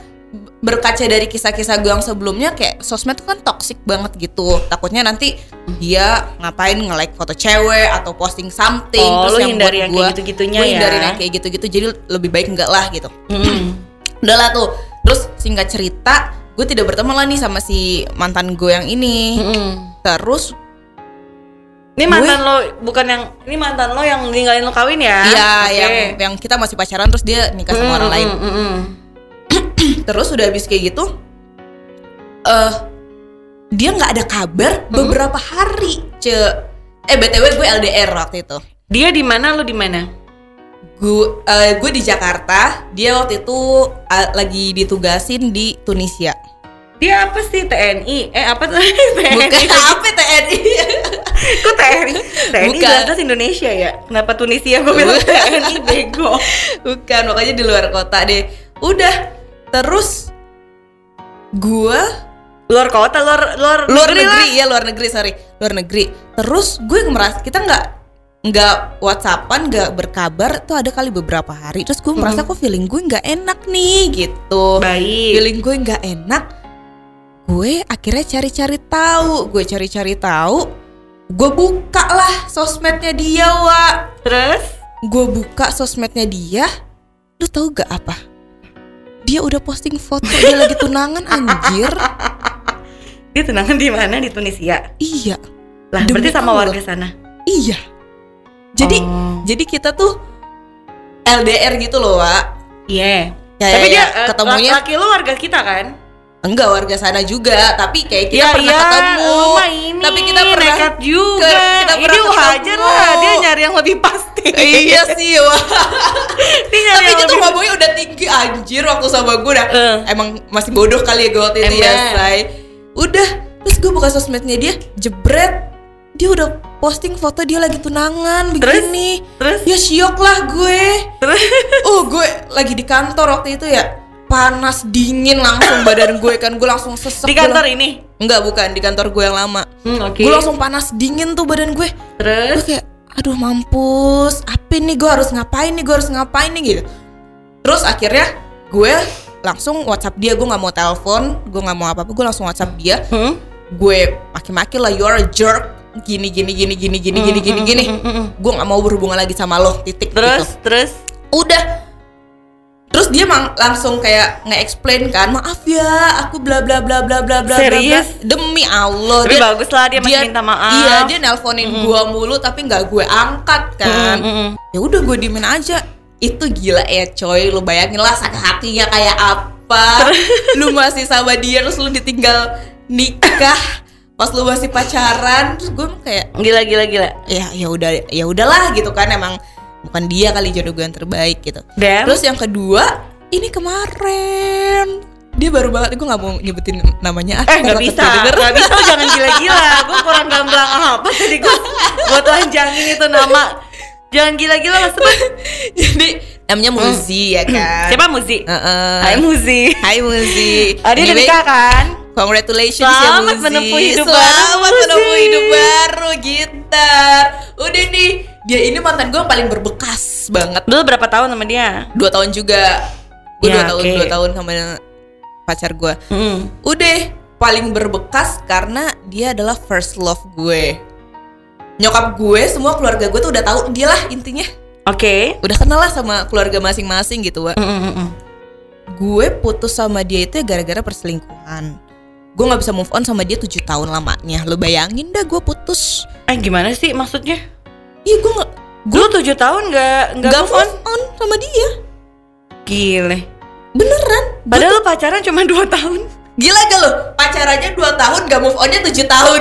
berkaca dari kisah-kisah gue yang sebelumnya kayak sosmed tuh kan toxic banget gitu. Takutnya nanti dia ngapain nge-like foto cewek atau posting something Oh, lu terus hindari buat yang gua- kayak gitu-gitunya ya. hindarin yang kayak gitu-gitu jadi lebih baik enggak lah gitu. Mm. Udah lah tuh. Terus singkat cerita, gue tidak berteman lah nih sama si mantan gue yang ini. Mm-mm. Terus Ini Gue- mantan lo bukan yang ini mantan lo yang ninggalin lo kawin ya? Iya, Oke. yang yang kita masih pacaran terus dia nikah sama Mm, orang lain. mm, mm, mm. Terus udah habis kayak gitu, eh dia nggak ada kabar beberapa hari, ce. Eh btw gue LDR waktu itu. Dia di mana lu di mana? Gue eh, gue di Jakarta, dia waktu itu eh, lagi ditugasin di Tunisia. Dia apa sih TNI? Eh apa tuh? TNI. Bukan apa TNI? Kok TNI? TNI Bukan. Indonesia ya. Kenapa Tunisia gue bilang TNI bego. Bukan, makanya di luar kota deh. Udah, terus gue Luar kota, luar luar, luar negeri negeri lah. ya luar negeri sorry luar negeri terus gue merasa kita nggak nggak whatsappan nggak berkabar tuh ada kali beberapa hari terus gue merasa kok feeling gue nggak enak nih gitu Baik. feeling gue nggak enak gue akhirnya cari-cari tahu gue cari-cari tahu gue buka lah sosmednya dia wa Terus gue buka sosmednya dia lu tahu gak apa dia udah posting foto dia lagi tunangan anjir dia tunangan di mana di Tunisia? iya Lah Demi berarti sama Allah. warga sana. Iya. Jadi Oh. jadi kita tuh LDR gitu loh, Wak. Iya. Kayak Tapi dia eh, ketemunya laki lu warga kita kan? enggak warga sana juga, tapi kayak kita Ya, pernah iya, ketemu. ini tapi kita pernah nekat juga. ke- kita pernah ini ketemu. lah dia nyari yang lebih pasti. iya sih, dia nyari tapi yang itu tuh lebih udah tinggi anjir waktu sama gue dah. Eh. Emang masih bodoh kali ya gue waktu itu ya, say. Udah, terus gue buka sosmednya dia, jebret. Dia udah posting foto dia lagi tunangan Terus? begini. Terus? Ya syok lah gue. Terus? Oh gue lagi di kantor waktu itu ya. Panas dingin langsung badan gue kan. Gue langsung sesek. Di Gue kantor lang- ini. enggak bukan. Di kantor gue yang lama. Hmm, oke. gue langsung panas dingin tuh badan gue. Gue Terus kayak aduh mampus. Apa nih gue harus ngapain nih? Gue harus ngapain nih? Gitu. Terus akhirnya gue langsung WhatsApp dia. Gue nggak mau telepon. Gue nggak mau apa apa gue langsung WhatsApp dia. Hmm? gue maki-maki lah. You are a jerk gini gini gini gini gini gini gini gini. Mm, mm, mm, mm. gue nggak mau berhubungan lagi sama lo titik Terus gitu. Terus udah. Terus dia mang langsung kayak nge-explain kan maaf ya aku bla bla bla bla bla bla bla, bla. Serius? demi Allah Tapi bagus lah dia masih minta maaf. iya dia nelponin gua mulu tapi nggak gue angkat kan. Mm, mm, mm. ya udah gue diemin aja. Itu gila ya coy. Lu bayangin lah sakit hatinya kayak apa? Lu masih sama dia terus lu ditinggal nikah pas lu masih pacaran terus gue kayak Gila gila gila. ya ya udah ya udahlah gitu kan emang bukan dia kali jodoh gue yang terbaik gitu Dan terus yang kedua ini kemarin dia baru banget gue nggak mau nyebutin namanya ah eh nggak bisa, nggak bisa jangan gila-gila. Gue kurang gamblang apa tadi gue buat lanjangin itu nama. Jangan gila-gila lah sebut. jadi namanya Muzi ya kan Siapa Muzi? Heeh. Hai Muzi. Hai Muzi Ah, dia Anyway, nikah kan? Congratulations Selamat ya Muzi menempuh hidup baru, Selamat menempuh hidup baru gitar Udah nih Dia ini mantan gue yang paling berbekas banget Dulu berapa tahun sama dia? Dua tahun juga Gue Ya, dua tahun oke. Dua tahun sama pacar gue Mm. Udah paling berbekas karena dia adalah first love gue Nyokap gue semua keluarga gue tuh udah tahu dia lah intinya Oke. Udah kenal lah sama keluarga masing-masing gitu Wak Mm, mm, mm. gue putus sama dia itu ya gara-gara perselingkuhan gue nggak bisa move on sama dia tujuh tahun lamanya. Lo bayangin dah gue putus. Eh gimana sih maksudnya? iya gue nggak Gue tujuh tahun nggak nggak move move on. on sama dia. Gile. beneran. Padahal lu pacaran cuma dua tahun. gila gak lo pacarannya dua tahun gak move onnya tujuh tahun.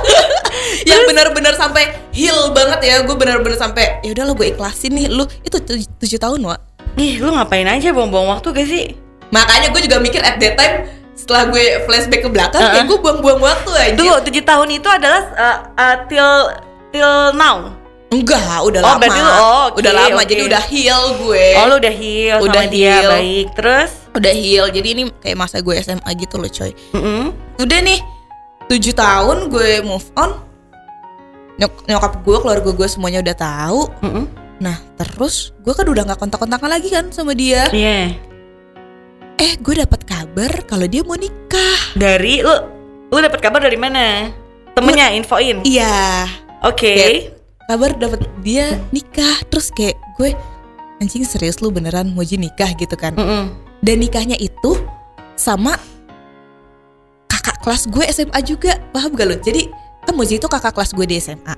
Yang benar-benar sampai heal banget ya. Gue benar-benar sampai ya udah lo gue ikhlasin nih. Lu itu tuj- tujuh tahun wa Ih, lu ngapain aja? Buang-buang waktu gak sih? makanya gue juga mikir at that time setelah gue flashback ke belakang Uh-uh. kayak gue buang-buang waktu aja Tunggu, tujuh tahun itu adalah uh, uh, till till now. enggak udah Oh, lama berarti lu- oh, oke, udah lama oke. jadi udah heal gue Oh, lu udah heal Udah sama dia, heal. baik. Terus? udah heal jadi ini kayak masa gue SMA gitu loh coy Mm-mm. udah nih tujuh tahun gue move on Nyok- nyokap gue keluarga gue semuanya udah tahu Mm-mm. nah terus gue kan udah nggak kontak-kontakan lagi kan sama dia Iya. Eh gue dapat kabar kalau dia mau nikah Dari lu lu dapat kabar dari mana? Temennya infoin. iya Oke. Kayak- kabar dapat dia nikah terus kayak gue anjing serius lu beneran mau nikah gitu kan Mm-mm. dan nikahnya itu sama kakak kelas gue SMA juga paham gak lo jadi kan Muji itu kakak kelas gue di SMA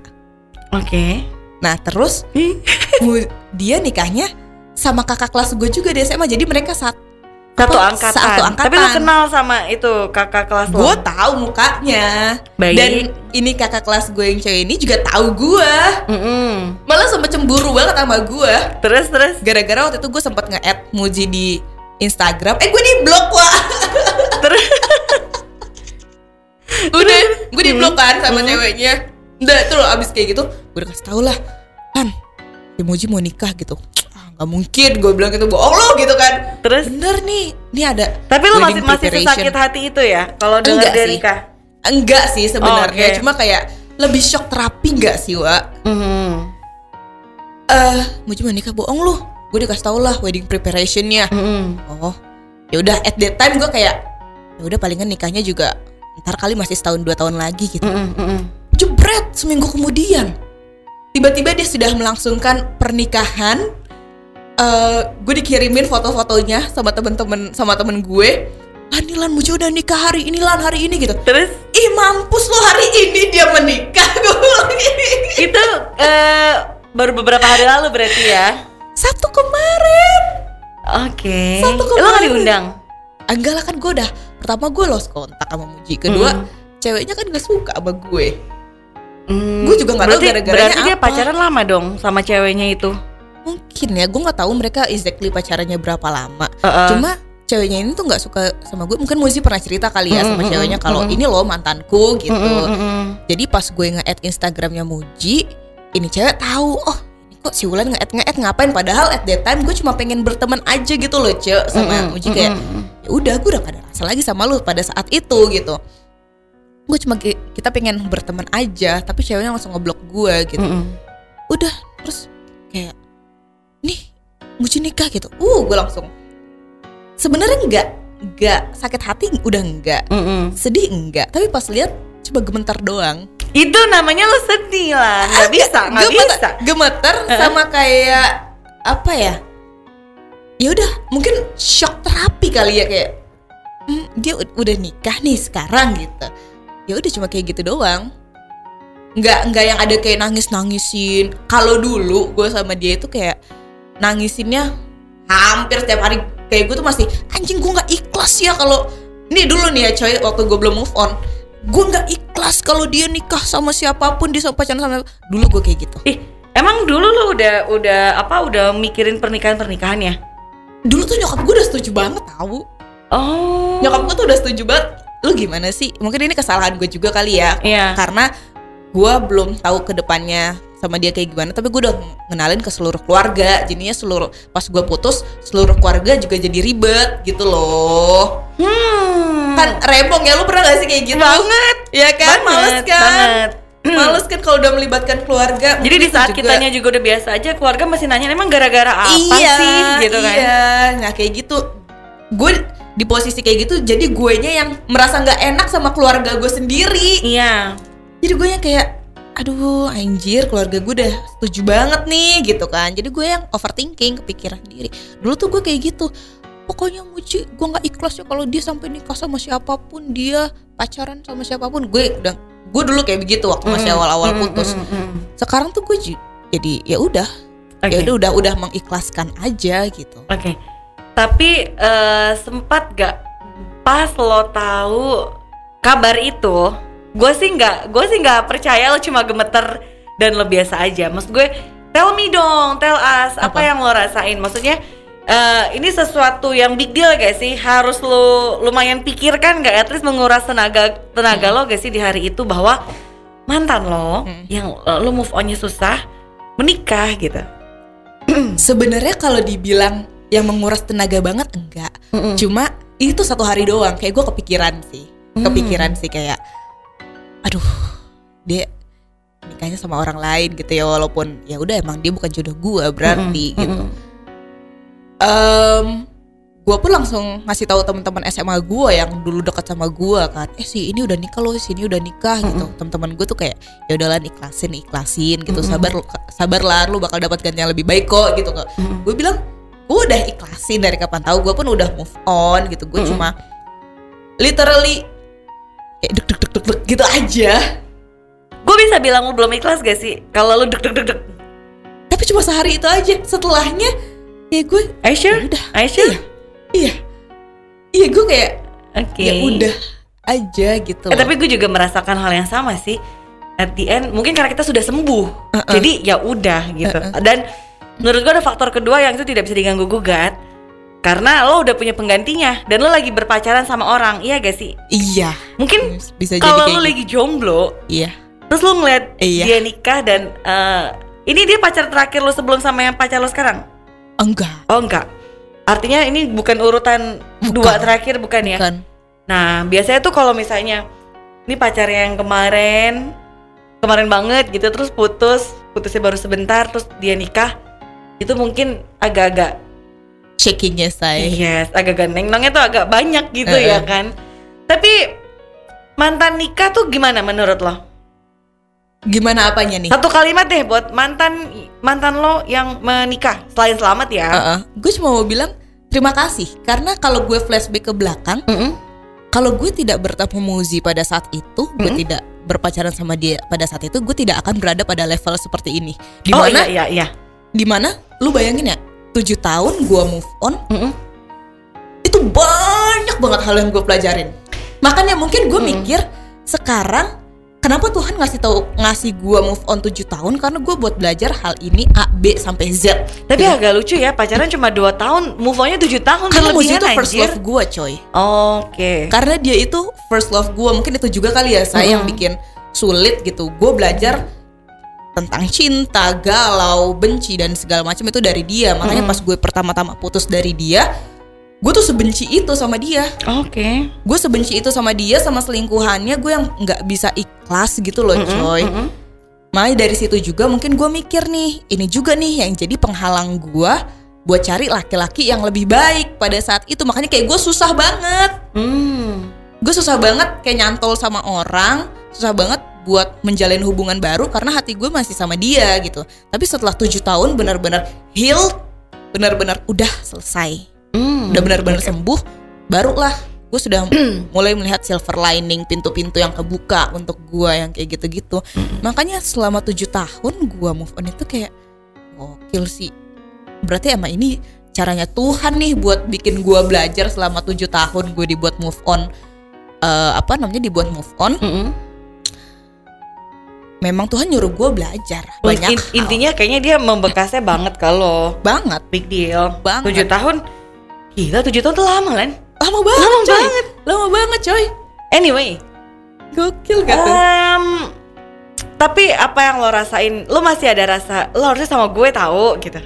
Oke. nah terus dia nikahnya sama kakak kelas gue juga di SMA jadi mereka saat Satu angkatan. satu angkatan. Tapi lu kenal sama itu kakak kelas lo. gue tahu mukanya Baik. dan ini kakak kelas gue yang cewek ini juga tahu gue Mm-mm. malah sempet cemburu banget sama gue Terus terus. gara-gara waktu itu gue sempet nge-add Muji di Instagram eh gue di blok wah Terus. udah gue di blok kan Hmm. sama ceweknya udah terus abis kayak gitu gue udah kasih tau lah kan Muji mau nikah gitu nggak mungkin gue bilang gitu bohong lo gitu kan Terus. bener nih ini ada Tapi lu masih masih sesakit hati itu ya kalau dengar dia sih. enggak sih sebenarnya Oh, oke. cuma kayak lebih shock terapi enggak sih wa Mhm. eh Muji mau nikah bohong lu gue dikasih tau lah wedding preparationnya Mhm. oh ya udah at that time gue kayak ya udah palingan nikahnya juga ntar kali masih setahun dua tahun lagi gitu Mhm, mhm. jebret seminggu kemudian tiba-tiba dia sudah melangsungkan pernikahan Eh gue dikirimin foto-fotonya sama temen-temen sama temen gue ah Lan Muji udah nikah hari ini Lan hari ini gitu Terus ih mampus lo hari ini dia menikah gue bilang gini. itu eh, baru beberapa hari lalu berarti ya. Sabtu kemarin Oke. Satu Lo kemarin. diundang? Ah, enggak lah kan gue udah pertama gue lost kontak sama Muji kedua Hmm. ceweknya kan gak suka sama gue Hmm, Gua juga tahu berarti- gara-garanya Berarti dia apa. pacaran lama dong sama ceweknya itu. Mungkin ya gue nggak tahu mereka exactly pacarannya berapa lama. Heeh. cuma ceweknya ini tuh nggak suka sama gue mungkin Muzi pernah cerita kali ya sama ceweknya kalau ini loh mantanku gitu. Jadi pas gue nge-add Instagramnya Muji ini cewek tahu oh kok si Wulan nge-add nge-add ngapain? Padahal at that time gue cuma pengen berteman aja gitu loh cek sama Muji kayak ya udah gue udah gak ada rasa lagi sama lu pada saat itu gitu. Gue cuma ki- kita pengen berteman aja tapi ceweknya langsung ngeblok gue gitu. Udah terus kayak Muji nikah gitu. Uh gue langsung. Sebenarnya enggak enggak sakit hati udah enggak Mm, mm. sedih enggak tapi pas lihat coba gemetar doang. Itu namanya lo sedih lah, nggak bisa, nggak bisa. gemeter sama kayak apa ya? Ya udah mungkin shock terapi kali ya kayak "Hmm, dia ud- udah nikah nih sekarang gitu. Ya udah cuma kayak gitu doang. Nggak nggak yang ada kayak nangis nangisin kalau dulu gue sama dia itu kayak nangisinnya hampir setiap hari kayak gue tuh masih anjing gue nggak ikhlas ya kalau ini dulu nih ya coy waktu gue belum move on gue nggak ikhlas kalau dia nikah sama siapa pun sama pacaran sama dulu gue kayak gitu Ih, Emang dulu lu udah udah apa udah mikirin pernikahan pernikahannya? Dulu tuh nyokap gue udah setuju banget tahu. Oh. Nyokap gue tuh udah setuju banget. Lu gimana sih? Mungkin ini kesalahan gue juga kali ya. Iya. Karena gue belum tahu ke depannya sama dia kayak gimana tapi gue udah ngenalin ke seluruh keluarga jadinya seluruh pas gue putus seluruh keluarga juga jadi ribet gitu loh Hmm. kan rempong ya lu pernah gak sih kayak gitu banget. ya kan Banget, males kan banget. males kan kalau udah melibatkan keluarga Jadi di saat juga- kitanya juga udah biasa aja, keluarga masih nanya emang gara-gara apa iya, sih gitu kan? Iya, nah kayak gitu. Gue di posisi kayak gitu, jadi gue nya yang merasa nggak enak sama keluarga gue sendiri. Iya. Jadi gue kayak, aduh anjir keluarga gue udah setuju banget nih gitu kan. Jadi gue yang overthinking, kepikiran diri. Dulu tuh gue kayak gitu. Pokoknya Muci, gue nggak ikhlas ya kalau dia sampai nikah sama siapa pun, dia pacaran sama siapa pun. Gue udah, gue dulu kayak begitu waktu masih awal-awal putus. Sekarang tuh gue jadi ya udah, Oke. ya udah udah udah mengikhlaskan aja gitu. Oke. Tapi eh, sempat gak pas lo tahu kabar itu, gue sih nggak, gue sih nggak percaya lo cuma gemeter dan lo biasa aja. Maksud gue, tell me dong, tell us apa, Apa? yang lo rasain. Maksudnya eh, ini sesuatu yang big deal gak sih? Harus lo lumayan pikirkan gak? At least menguras tenaga tenaga lo gak sih di hari itu bahwa mantan lo Hmm. yang eh, lo move onnya susah menikah gitu. Sebenarnya kalau dibilang yang menguras tenaga banget enggak. Mm-mm. Cuma itu satu hari doang. Kayak gue kepikiran sih. Hmm. Kepikiran sih kayak, aduh, dia nikahnya sama orang lain gitu ya. Walaupun ya udah emang dia bukan jodoh gue berarti Mm-mm, gitu. mm-mm. Em, gue pun langsung ngasih tahu teman-teman SMA gue yang dulu dekat sama gue kan, eh si ini udah nikah loh, si ini udah nikah gitu. Teman-teman gue tuh kayak ya udahlah ikhlasin, ikhlasin gitu. Mm-mm. Sabar, lu- sabarlah, lu bakal dapat ganti yang lebih baik kok gitu kok. Mm-mm. Gue bilang gue udah ikhlasin dari kapan tahu, gue pun udah move on gitu. Gue Mm-mm. cuma literally kayak deg deg deg deg deg gitu aja. Gue bisa bilang lo belum ikhlas gak sih? Kalau lo deg deg deg deg. Tapi cuma sehari itu aja. Setelahnya ya gue Are you sure? ya udah, Are you sure? iya, iya gue kayak Oke. ya udah aja gitu. Eh, tapi gue juga merasakan hal yang sama sih. At the end, mungkin karena kita sudah sembuh, Uh-uh. jadi ya udah gitu. Dan menurut gue ada faktor kedua yang itu tidak bisa diganggu gugat. Karena lo udah punya penggantinya dan lo lagi berpacaran sama orang, iya gak sih? Iya, Mungkin bisa jadi kalau lo gitu. lagi jomblo, Iya. terus lo ngeliat Iya. dia nikah dan eh, ini dia pacar terakhir lo sebelum sama yang pacar lo sekarang? Enggak, Oh enggak. Artinya ini bukan urutan Bukan. dua terakhir bukan ya? kan. Nah, biasanya tuh kalau misalnya ini pacar yang kemarin kemarin banget gitu terus putus, putusnya baru sebentar terus dia nikah. Itu mungkin agak-agak Shakingnya saya. yes, agak-agak neng-nongnya tuh agak banyak gitu Eh, ya eh. kan. Tapi mantan nikah tuh gimana menurut lo? Gimana apanya nih? Satu kalimat deh buat mantan mantan lo yang menikah selain selamat ya. Gue cuma mau bilang terima kasih karena kalau gue flashback ke belakang, Mm-mm. kalau gue tidak bertemu Muzi pada saat itu, gue Mm. tidak berpacaran sama dia pada saat itu, gue tidak akan berada pada level seperti ini. Oh Di mana, iya iya iya. di mana, lu bayangin ya, tujuh tahun gue move on, Mm-mm. itu banyak banget hal yang gue pelajarin. Makanya mungkin gue Mm. mikir sekarang kenapa Tuhan ngasih tahu ngasih gue move on 7 tahun karena gue buat belajar hal ini A B sampai Z. Tapi Gitu. agak lucu ya pacaran cuma 2 tahun, move onnya 7 tahun karena berlebihan itu first anjir. love gue coy. Oke. Karena dia itu first love gue mungkin itu juga kali ya saya yang Mm-mm. bikin sulit gitu. Gue belajar tentang cinta, galau, benci dan segala macam itu dari dia. Makanya Mm-mm. pas gue pertama-tama putus dari dia, gue tuh sebenci itu sama dia. Oke. gue sebenci itu sama dia sama selingkuhannya gue yang nggak bisa ikhlas gitu loh coy mm-mm. makanya dari situ juga mungkin gue mikir nih ini juga nih yang jadi penghalang gue buat cari laki-laki yang lebih baik pada saat itu makanya kayak gue susah banget Hmm. gue susah banget kayak nyantol sama orang susah banget buat menjalin hubungan baru karena hati gue masih sama dia gitu. Tapi setelah tujuh tahun benar-benar healed benar-benar udah selesai. Hmm. udah benar-benar sembuh barulah gue sudah mulai melihat silver lining pintu-pintu yang kebuka untuk gue yang kayak gitu-gitu. Makanya selama tujuh tahun gue move on itu kayak gokil sih. Berarti emang ini caranya Tuhan nih buat bikin gue belajar selama tujuh tahun gue dibuat move on. Eh, apa namanya dibuat move on? Mm-mm. Memang Tuhan nyuruh gue belajar banyak In- hal. intinya kayaknya dia membekasnya banget kalau banget big deal. Banget. Tujuh tahun, gila tujuh tahun tuh lama kan? lama banget Lama coy. banget. lama banget coy Anyway, gokil gak tuh em, tapi apa yang lo rasain? Lo masih ada rasa lo harusnya sama gue tahu gitu.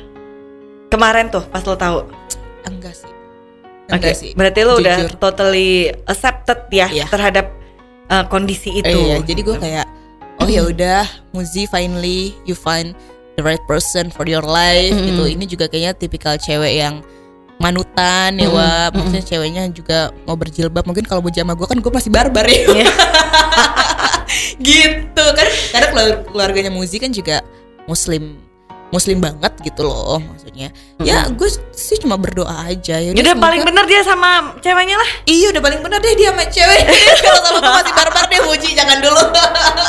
Kemarin tuh pas lo tahu. enggak sih Oke, enggak sih berarti lo udah Jujur. totally accepted ya Iya. terhadap uh, kondisi itu. Eh, iya, jadi gue kayak oh ya udah Muzi finally you find the right person for your life Mm-mm. gitu ini juga kayaknya tipikal cewek yang manutan ya Wak. mm-mm. maksudnya ceweknya juga mau berjilbab mungkin kalau mau sama gue kan gue masih barbar ya Iya. gitu kan karena keluar- keluarganya Muzi kan juga muslim muslim banget gitu loh maksudnya. Ya gue sih cuma berdoa aja ya Jadi paling bener dia sama ceweknya lah. Iya udah paling bener deh dia sama cewek Kalau sama gue masih barbar deh Muji jangan dulu.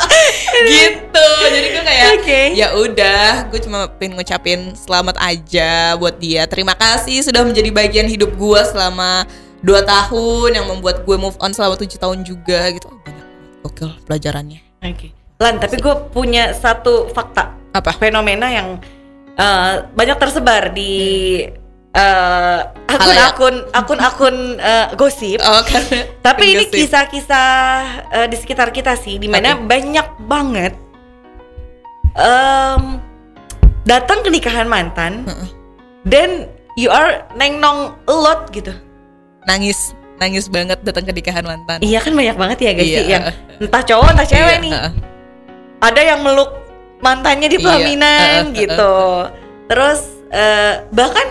Gitu. Jadi gue kayak Oke. Ya udah Gue cuma pengen ngucapin selamat aja buat dia. Terima kasih sudah menjadi bagian hidup gue selama 2 tahun Yang membuat gue move on selama 7 tahun juga gitu. Oh, Banyak gokil pelajarannya. Oke. Lan, tapi gue punya satu fakta. Apa? fenomena yang uh, banyak tersebar di uh, akun-akun akun-akun uh, gosip. Oh karena Tapi ini kisah-kisah uh, di sekitar kita sih, di mana Oke. banyak banget em, datang ke nikahan mantan dan you are nengnong a lot gitu. Nangis Nangis banget datang ke nikahan mantan Iya kan banyak banget ya guys Iya. sih yang entah cowok entah cewek Iya, nih. Ada yang meluk mantannya di Iya, pelaminan heeh, gitu. Terus eh, bahkan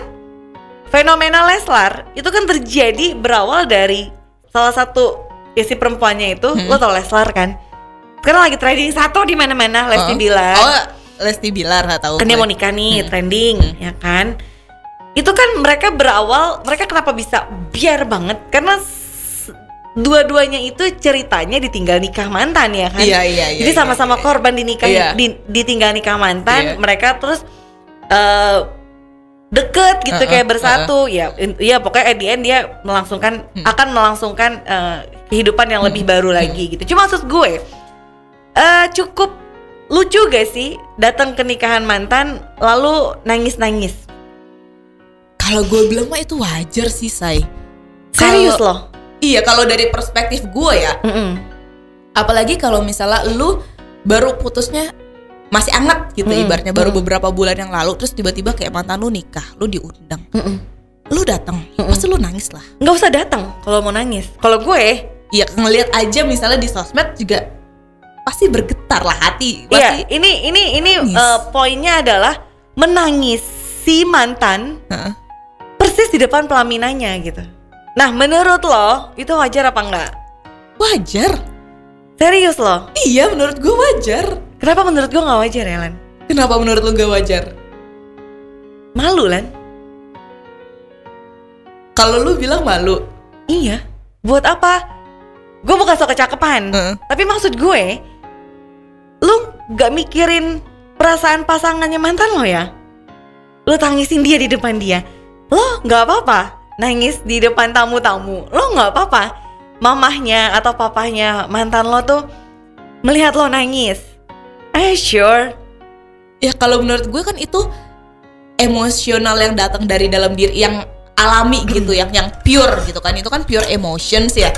fenomena Leslar itu kan terjadi berawal dari salah satu ya si perempuannya itu, Hmm. lo tau Leslar kan? Sekarang lagi trending satu di mana-mana Lesti Oh. Bilar. Oh Lesti Bilar nggak tahu kan dia mau nikah nih, Hmm. trending Hmm. ya kan? Itu kan mereka berawal, mereka kenapa bisa biar banget? Karena dua-duanya itu ceritanya ditinggal nikah mantan ya kan? Iya iya iya Jadi sama-sama iya. korban dinikah Iya. di, ditinggal nikah mantan, Iya. mereka terus eh, deket gitu Uh-uh, kayak bersatu. Ya, in- ya pokoknya at the end dia melangsungkan Hmm. akan melangsungkan eh, kehidupan yang lebih baru lagi gitu. Cuma maksud gue eh cukup lucu gak sih datang ke nikahan mantan lalu nangis-nangis. Kalau gue bilang mah itu wajar sih, Say. Serius Kalau- loh. Iya, kalau dari perspektif gue ya, Mm-mm. apalagi kalau misalnya lu baru putusnya masih anget gitu Mm-mm, ibaratnya baru mm-mm. beberapa bulan yang lalu terus tiba-tiba kayak mantan lu nikah, lu diundang. Mm-mm. Lu datang, Mm-mm. pasti lu nangis lah. Nggak usah datang kalau mau nangis. Kalau gue Iya, ngelihat aja misalnya di sosmed juga pasti bergetar lah hati. Iya, Pasti ini ini ini Nangis. eh, poinnya adalah menangis si mantan Heeh. persis di depan pelaminannya gitu. Nah, menurut lo itu wajar apa enggak? wajar. Serius lo? Iya, menurut gue wajar. Kenapa menurut gue nggak wajar ya? Kenapa menurut lu gak wajar? Malu, Lan? Kalau lu bilang malu. Iya. Buat apa? Gue bukan soal kecakepan, Heeh. tapi maksud gue, lu nggak mikirin perasaan pasangannya mantan lo ya? Lu tangisin dia di depan dia, lo nggak apa-apa nangis di depan tamu-tamu, lo nggak apa-apa. Mamahnya atau papahnya mantan lo tuh melihat lo nangis. Eh sure, Ya kalau menurut gue kan itu emosional yang datang dari dalam diri yang alami gitu yang yang pure gitu kan itu kan pure emotions ya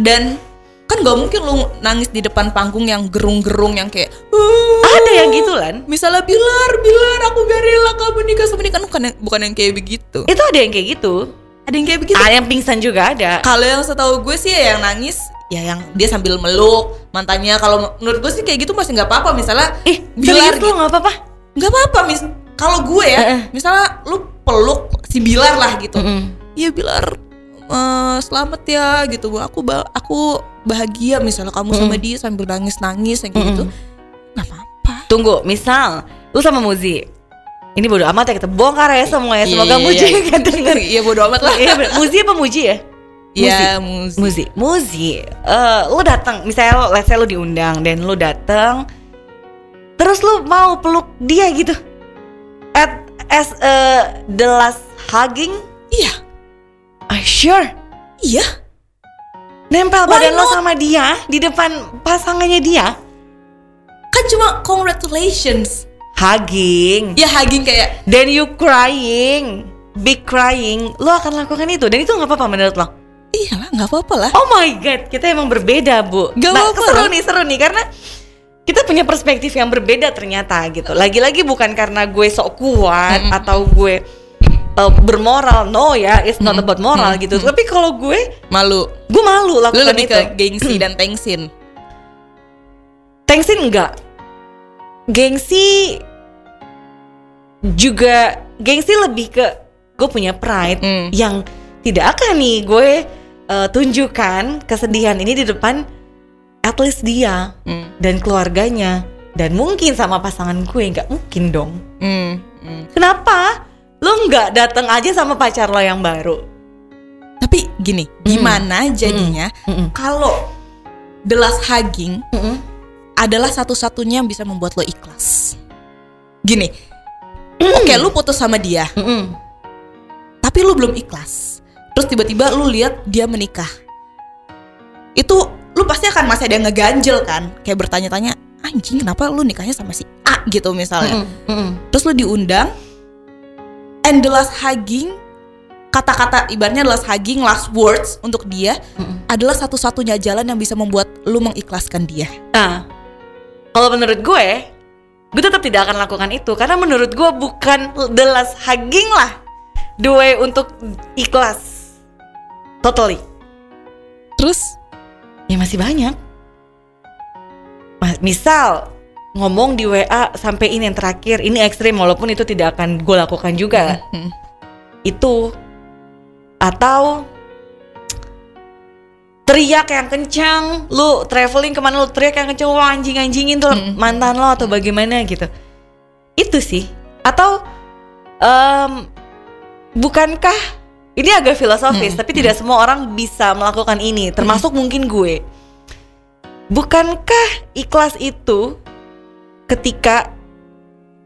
dan kan gak mungkin lu nangis di depan panggung yang gerung-gerung yang kayak "Uh, ada yang gitu Lan. misalnya Bilar Bilar aku gak rela kamu nikah sama nikah bukan yang, bukan yang kayak begitu Itu ada yang kayak gitu. Ada yang kayak begitu? Ada yang pingsan juga ada. kalau yang setahu gue sih ya yang nangis ya yang dia sambil meluk mantannya kalau menurut gue sih kayak gitu masih nggak apa-apa. Misalnya Ih, Bilar lo nggak apa-apa? nggak apa-apa mis kalau gue ya Heeh. misalnya lu peluk si Bilar lah gitu. Iya Bilar eh, selamat ya gitu. Aku ba- aku bahagia misalnya kamu sama dia sambil nangis nangis kayak gitu. Nggak apa-apa. Tunggu, misal lu sama Muzi. Ini bodo amat ya kita bongkar ya semua ya. Semoga Iya, Muji iya. kan denger. iya bodo amat lah Iya. Muzi apa Muji ya? iya muzi Muzi. Muzi. eh, lu datang, misalnya lu, let's say lu diundang dan lu datang terus lu mau peluk dia gitu. At as a the last hugging, iya I sure iya nempel Why badan lo not? sama dia di depan pasangannya dia. kan cuma congratulations hugging. Ya hugging kayak then you crying. Big crying. Lo akan lakukan itu. Dan itu nggak apa-apa menurut lo? Iyalah nggak apa-apa lah. Oh my god kita emang berbeda bu. Nggak nah, apa-apa seru nih seru nih. Karena kita punya perspektif yang berbeda ternyata gitu. Lagi-lagi bukan karena gue sok kuat Mm-mm. atau gue uh, bermoral. No ya it's not about moral gitu. Tapi kalau gue malu. gue malu lu lakukan lebih itu. ke gengsi dan tengsin Thanksin enggak gengsi juga gengsi lebih ke gue punya pride Hmm. yang tidak akan nih gue uh, tunjukkan kesedihan ini di depan at least dia Hmm, dan keluarganya dan mungkin sama pasangan gue nggak mungkin dong hmm, hmm. kenapa lo nggak datang aja sama pacar lo yang baru tapi gini gimana jadinya Mm-mm. kalau the last hugging Mm-mm. adalah satu-satunya yang bisa membuat lo ikhlas gini oke lu putus sama dia Mm-mm. tapi lu belum ikhlas terus tiba-tiba lu lihat dia menikah itu lu pasti akan masih ada yang ngeganjel kan kayak bertanya-tanya anjing kenapa lu nikahnya sama si A gitu misalnya Mm-mm. Mm-mm. terus lu diundang and the last hugging kata-kata ibaratnya last hugging last words untuk dia Mm-mm. adalah satu-satunya jalan yang bisa membuat lu mengikhlaskan dia Nah, kalau menurut gue, gue tetap tidak akan lakukan itu karena menurut gue bukan the last hugging lah the way untuk ikhlas. Totally. terus Ya masih banyak. Misal ngomong di WA sampai ini yang terakhir, ini ekstrim walaupun itu tidak akan gue lakukan juga. Hmm. Itu atau teriak yang kencang, lu traveling ke mana lu teriak yang kencang, wah anjing anjingin tuh Mm. mantan lo atau bagaimana gitu. Itu sih. Atau em, bukankah ini agak filosofis, Mm. tapi tidak semua orang bisa melakukan ini, termasuk mungkin gue. Bukankah ikhlas itu ketika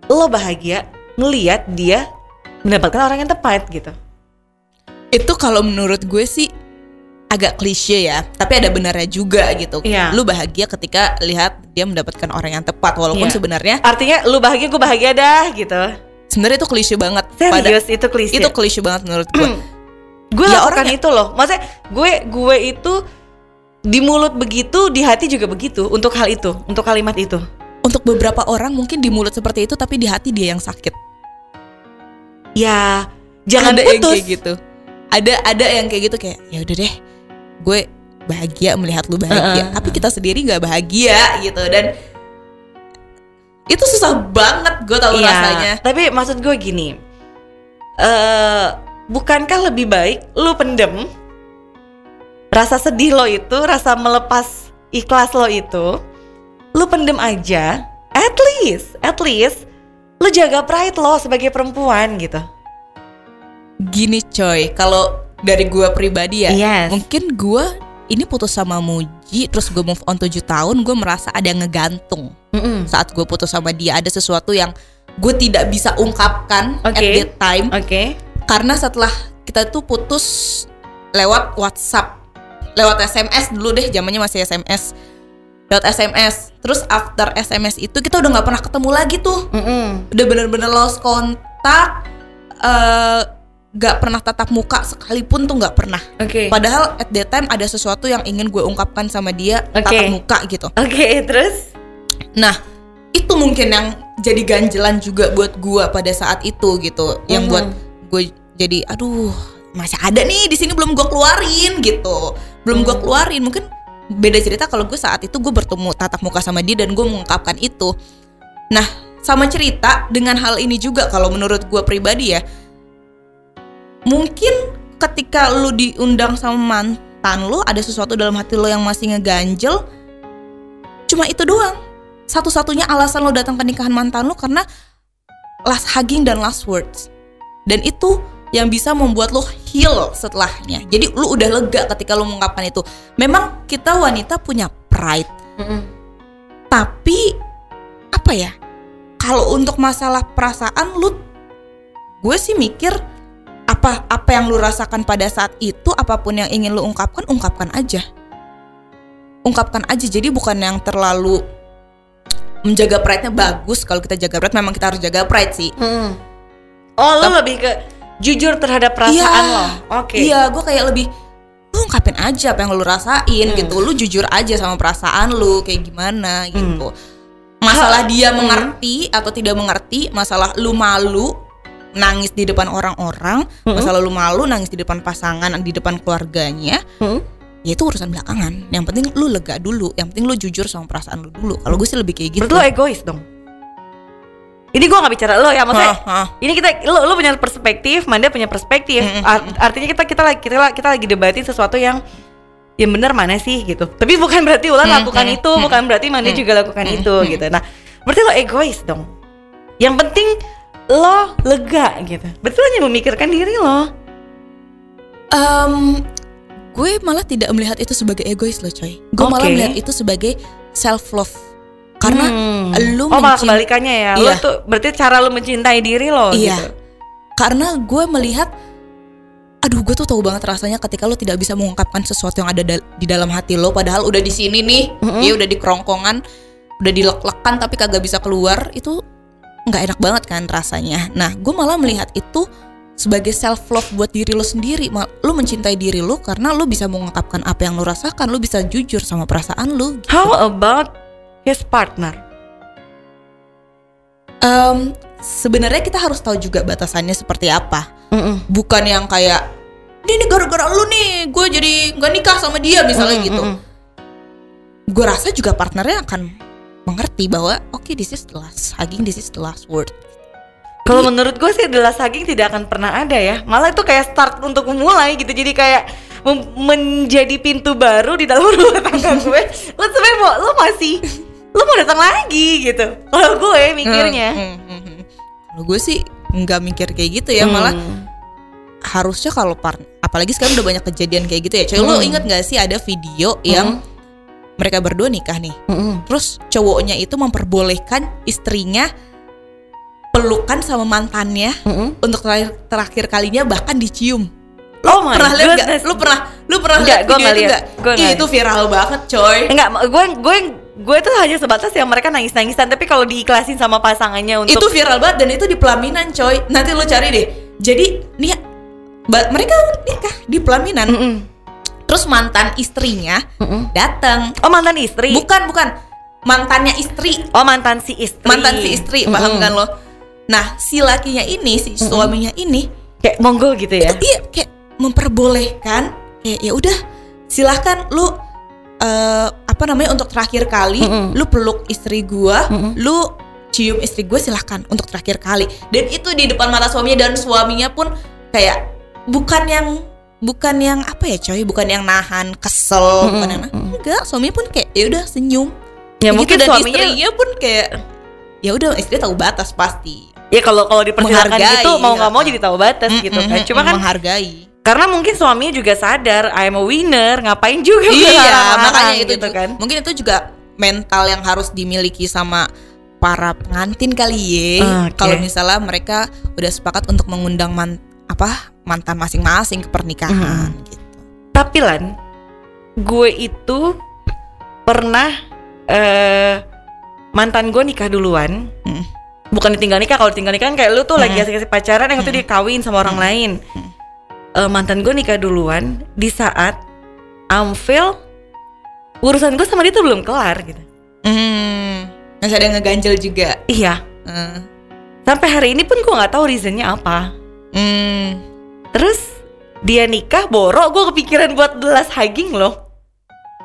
lo bahagia ngeliat dia mendapatkan orang yang tepat gitu. itu kalau menurut gue sih agak klise ya tapi ada benarnya juga gitu Iya. lu bahagia ketika lihat dia mendapatkan orang yang tepat walaupun Iya. sebenarnya Artinya lu bahagia, gue bahagia dah gitu. sebenarnya itu klise banget Serius itu klise. itu klise banget menurut gue gue Ya, lakukan orang itu loh. Maksudnya gue gue itu di mulut begitu, di hati juga begitu untuk hal itu, untuk kalimat itu. untuk beberapa orang mungkin di mulut seperti itu tapi di hati dia yang sakit Ya jangan ada yang putus. kayak gitu ada ada yang kayak gitu kayak ya udah deh gue bahagia melihat lu bahagia Heeh. tapi kita sendiri nggak bahagia gitu dan itu susah banget gue tahu Iya, rasanya Tapi maksud gue gini, eh bukankah lebih baik lu pendem rasa sedih lo itu, rasa melepas ikhlas lo itu, lu pendem aja. At least, at least lu jaga pride lo sebagai perempuan gitu. gini coy kalau dari gue pribadi ya Yes. mungkin gue ini putus sama Muji terus gue move on 7 tahun gue merasa ada yang ngegantung Mm-mm. saat gue putus sama dia ada sesuatu yang gue tidak bisa ungkapkan at Oke. that time Oke. karena setelah kita tuh putus lewat WhatsApp lewat SMS dulu deh zamannya masih SMS lewat SMS terus after SMS itu kita udah nggak pernah ketemu lagi tuh Mm-mm. udah bener-bener lost kontak eh nggak pernah tatap muka sekalipun tuh nggak pernah Oke. padahal at that time ada sesuatu yang ingin gue ungkapkan sama dia Oke. tatap muka gitu Oke, terus? nah itu mungkin yang jadi ganjelan juga buat gue pada saat itu gitu Mhm. yang buat gue jadi aduh masih ada nih di sini belum gue keluarin gitu belum gue Hmm. keluarin mungkin beda cerita kalau gue saat itu gue bertemu tatap muka sama dia dan gue mengungkapkan itu nah sama cerita dengan hal ini juga kalau menurut gue pribadi ya mungkin ketika lu diundang sama mantan lu ada sesuatu dalam hati lo yang masih ngeganjel cuma itu doang. Satu-satunya alasan lo datang ke nikahan mantan lo karena last hugging dan last words. Dan itu yang bisa membuat lo heal setelahnya. Jadi lu udah lega ketika lo mengungkapkan itu. Memang kita wanita punya pride. Mm-mm. tapi apa ya? Kalau untuk masalah perasaan lu gue sih mikir apa apa yang lu rasakan pada saat itu apa pun yang ingin lu ungkapkan ungkapkan aja ungkapkan aja jadi bukan yang terlalu menjaga pride-nya bagus kalau kita jaga pride memang kita harus jaga pride sih Oh, lo lebih ke jujur terhadap perasaan lo. Oke. Iya, gue kayak lebih lu ungkapin aja apa yang lu rasain Hmm. gitu. Lu jujur aja sama perasaan lu kayak gimana Hmm. gitu. Masalah dia mengerti atau tidak mengerti, masalah lu malu nangis di depan orang-orang, Hmm. masalah lu malu nangis di depan pasangan, di depan keluarganya, Hmm? ya itu urusan belakangan. Yang penting lu lega dulu, yang penting lu jujur sama perasaan lu dulu. Kalau gue sih lebih kayak gitu. Menurut lo egois dong. Ini gue nggak bicara lo ya, maksudnya. Hah, hah. Ini kita lo lo punya perspektif, Manda punya perspektif. Mm, mm, Art- artinya kita kita lagi kita, kita lagi debatin sesuatu yang yang benar mana sih gitu. Tapi bukan berarti Ulan Mm, lakukan mm, itu, mm, bukan berarti Manda mm, juga lakukan mm, itu mm. gitu. Nah, berarti lo egois dong. Yang penting lo lega gitu. Betul hanya memikirkan diri lo. Em, gue malah tidak melihat itu sebagai egois loh coy. Gue malah Oke. melihat itu sebagai self love. Karena Hmm. lu Oh malah kebalikannya ya. Lo Iya. tuh berarti cara lo mencintai diri lo Iya. gitu. karena gue melihat aduh gue tuh tahu banget rasanya ketika lo tidak bisa mengungkapkan sesuatu yang ada dal- di dalam hati lo padahal udah di sini nih Mm-mm. ya udah di kerongkongan udah dilek-lekan tapi kagak bisa keluar itu nggak enak banget kan rasanya nah gue malah melihat itu sebagai self love buat diri lo sendiri lo mencintai diri lo karena lo bisa mengungkapkan apa yang lo rasakan lo bisa jujur sama perasaan lo How about his partner? Em, sebenarnya kita harus tahu juga batasannya seperti apa Mm-mm. bukan yang kayak ini nih gara-gara lu nih gue jadi nggak nikah sama dia misalnya Mm-mm, gitu mm-mm. gue rasa juga partnernya akan mengerti bahwa oke this is the last hugging this is the last word Kalau menurut gue sih adalah saging tidak akan pernah ada ya. Malah itu kayak start untuk memulai gitu. Jadi kayak menjadi pintu baru di dalam rumah tangga gue. Lo sebenarnya mau lo masih lo mau datang lagi gitu. Kalau gue mikirnya. Hmm, hmm, hmm. kalau gue sih nggak mikir kayak gitu ya malah harusnya kalau part apalagi sekarang udah banyak kejadian kayak gitu ya coy lo inget gak sih ada video yang mereka berdua nikah nih Mm-mm. terus cowoknya itu memperbolehkan istrinya pelukan sama mantannya Mm-mm. untuk terakhir, terakhir kalinya bahkan dicium. Oh my pernah lihat nggak? Lu pernah lu pernah lihat gua video nggak itu nggak? Gua Ih, itu viral banget, coy. Enggak, gue gue gue tuh hanya sebatas yang mereka nangis-nangisan tapi kalau diiklasin sama pasangannya untuk Itu viral banget dan itu di pelaminan, coy. Nanti lu cari deh. Jadi nih mereka nikah di pelaminan. Mm-mm. Terus mantan istrinya datang. Oh mantan istri. Bukan, bukan. Mantannya istri. Oh mantan si istri. Mantan si istri, paham Mm-mm. kan lo? Nah, si lakinya ini, si suaminya ini Kayak monggo gitu ya. iya kayak memperbolehkan ya ya udah silahkan lu eh, apa namanya untuk terakhir kali Mm-mm. lu peluk istri gua Mm-mm. lu cium istri gue silahkan untuk terakhir kali dan itu di depan mata suaminya dan suaminya pun kayak bukan yang bukan yang apa ya coy? Bukan yang nahan kesel bukan yang nahan. Enggak suaminya pun kayak ya udah senyum. Ya Kayak mungkin gitu, dan suaminya istrinya pun kayak ya udah istri tahu batas pasti. Ya kalau kalau dipersilakan gitu mau nggak mau jadi tahu batas gitu kan. Cuma kan menghargai. karena mungkin suaminya juga sadar I'm a winner, ngapain juga iya makanya itu gitu kan. mungkin itu juga mental yang harus dimiliki sama para pengantin kali ya Oke. kalau misalnya mereka udah sepakat untuk mengundang man, apa mantan masing-masing ke pernikahan Hmm. gitu Tapi Lan, gue itu pernah eh mantan gue nikah duluan. Hmm. Bukan ditinggal nikah, kalau ditinggal nikah kan kayak lu tuh lagi Hmm. asik-asik pacaran yang itu dia kawin sama orang lain. Hmm. Eh, mantan gue nikah duluan di saat Amfil urusan gue sama dia tuh belum kelar gitu. hmm. masih ada yang ngeganjel juga Iya, Hmm. sampai hari ini pun gue nggak tahu reasonnya apa. Hmm. Terus dia nikah borok gue kepikiran buat belas hugging loh.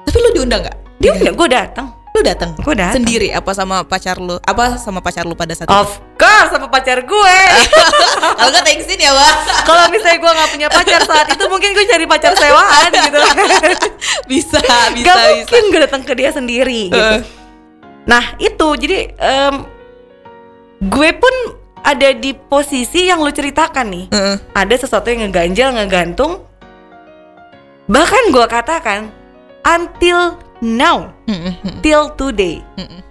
tapi lu diundang nggak Dia udah gue datang. lu datang Gue datang. sendiri apa sama pacar lu apa sama pacar lu pada saat itu Of course sama pacar gue. kalau nggak thanksin ya wah Kalau misalnya gue nggak punya pacar saat itu mungkin gue cari pacar sewaan gitu. bisa bisa gak bisa mungkin gue datang ke dia sendiri gitu. Eh. Nah itu jadi em, gue pun ada di posisi yang lu ceritakan nih. Heeh. Ada sesuatu yang ngeganjal, ngegantung. Bahkan gue katakan until now, Mm, mm, mm, till today, mm, mm,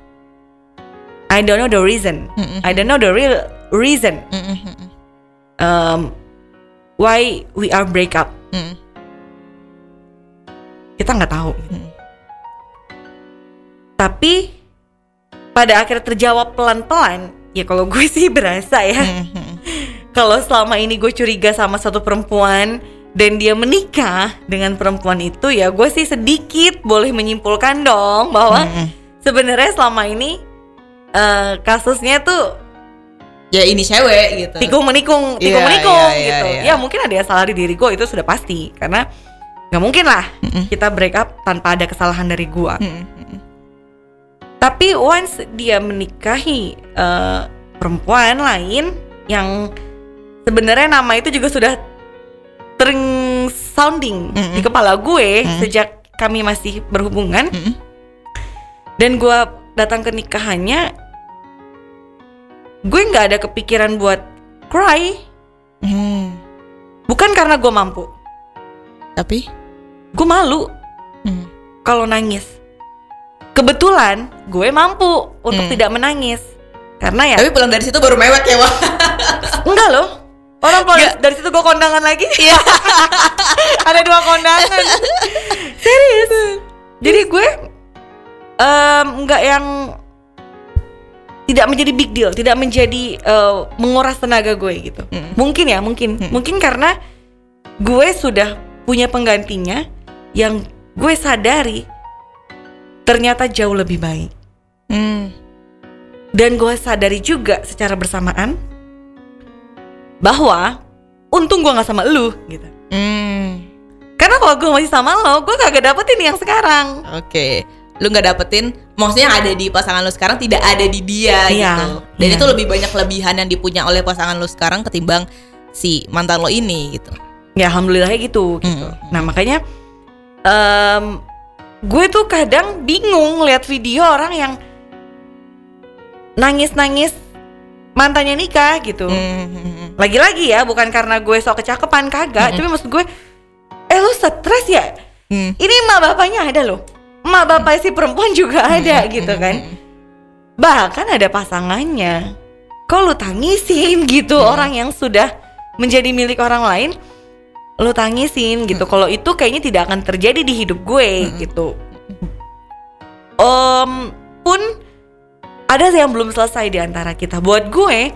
I don't know the reason. mm, mm, I don't know the real reason mm, mm, mm, mm, um, why we are break up. mm. Kita nggak tahu. Hmm. Tapi pada akhirnya terjawab pelan-pelan ya kalau gue sih berasa ya Mhm. kalau selama ini gue curiga sama satu perempuan dan dia menikah dengan perempuan itu ya gue sih sedikit boleh menyimpulkan dong bahwa Mhm. sebenarnya selama ini eh, kasusnya tuh Ya ini cewek gitu. tikung menikung tikung Iya, menikung iya, iya, gitu iya. ya mungkin ada yang salah di diri gue itu sudah pasti karena nggak mungkin lah Mhm. kita break up tanpa ada kesalahan dari gue Mhm, mhm. Tapi once dia menikahi eh, perempuan lain yang sebenarnya nama itu juga sudah tering sounding Mm-mm. di kepala gue Mm. sejak kami masih berhubungan Mhm. dan gue datang ke nikahannya gue nggak ada kepikiran buat cry Mhm. bukan karena gue mampu Tapi gue malu Mhm. kalau nangis kebetulan gue mampu untuk Hmm. tidak menangis karena ya Tapi pulang dari situ baru mewek ya, Wah. Enggak loh. Orang pulang dari situ gue kondangan lagi. Iya. Ada dua kondangan. Serius. Jadi gue nggak yang tidak menjadi big deal, tidak menjadi eh, menguras tenaga gue gitu. Mm. Mungkin ya, mungkin. Mm. Mungkin karena gue sudah punya penggantinya yang gue sadari ternyata jauh lebih baik. Hmm. Dan gue sadari juga secara bersamaan bahwa untung gue nggak sama lu gitu. Hmm. Karena kalau gue masih sama lo, gue kagak dapetin yang sekarang. Oke. Lu nggak dapetin maksudnya yang ada di pasangan lu sekarang tidak ada di dia Iya, gitu. Dan iya. itu lebih banyak kelebihan yang dipunya oleh pasangan lu sekarang ketimbang si mantan lo ini gitu. Ya alhamdulillah gitu. gitu. Mm. Nah makanya em, gue tuh kadang bingung lihat video orang yang nangis-nangis mantannya nikah gitu. Hmm. Lagi-lagi ya, bukan karena gue sok kecakepan kagak, tapi maksud gue, eh lu stres ya? Hmm. Ini emak bapaknya ada loh. Emak bapak si perempuan juga ada gitu kan. Bahkan ada pasangannya. Kok lu tangisin gitu Hmm. orang yang sudah menjadi milik orang lain, lu tangisin gitu. Kalau itu kayaknya tidak akan terjadi di hidup gue Hmm. gitu. Om pun ada yang belum selesai di antara kita. Buat gue,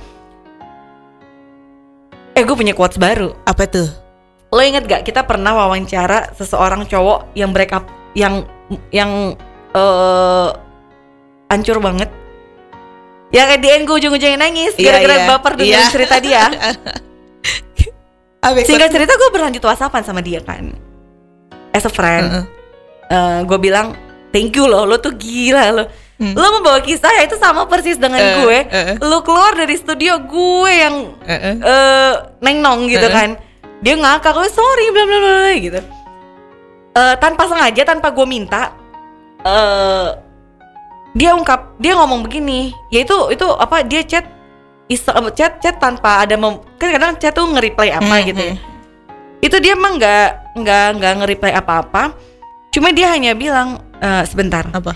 eh gue punya quotes baru. Apa tuh? Lo inget gak kita pernah wawancara seseorang cowok yang break up yang yang eh hancur banget. Yang at the end gue ujung-ujungnya nangis Iya, gara-gara iya. baper dengan Iya. cerita dia. Apa Singkat cerita gue berlanjut whatsappan sama dia kan. As a friend, Heeh. gue bilang thank you loh, lo tuh gila lo. Hmm. Lo membawa kisah ya itu sama persis dengan Eh, gue. eh. Lo keluar dari studio gue yang Heeh. eh neng nong gitu Heeh. kan dia ngakak oh sorry bla bla bla bla," gitu Eh, tanpa sengaja tanpa gue minta eh dia ungkap dia ngomong begini yaitu itu apa dia chat isa, chat chat tanpa ada mem, kan kadang chat tuh nge-reply apa Hmm, gitu ya hmm. itu dia emang nggak nggak nggak nge-reply apa-apa cuma dia hanya bilang "Eh, sebentar Apa?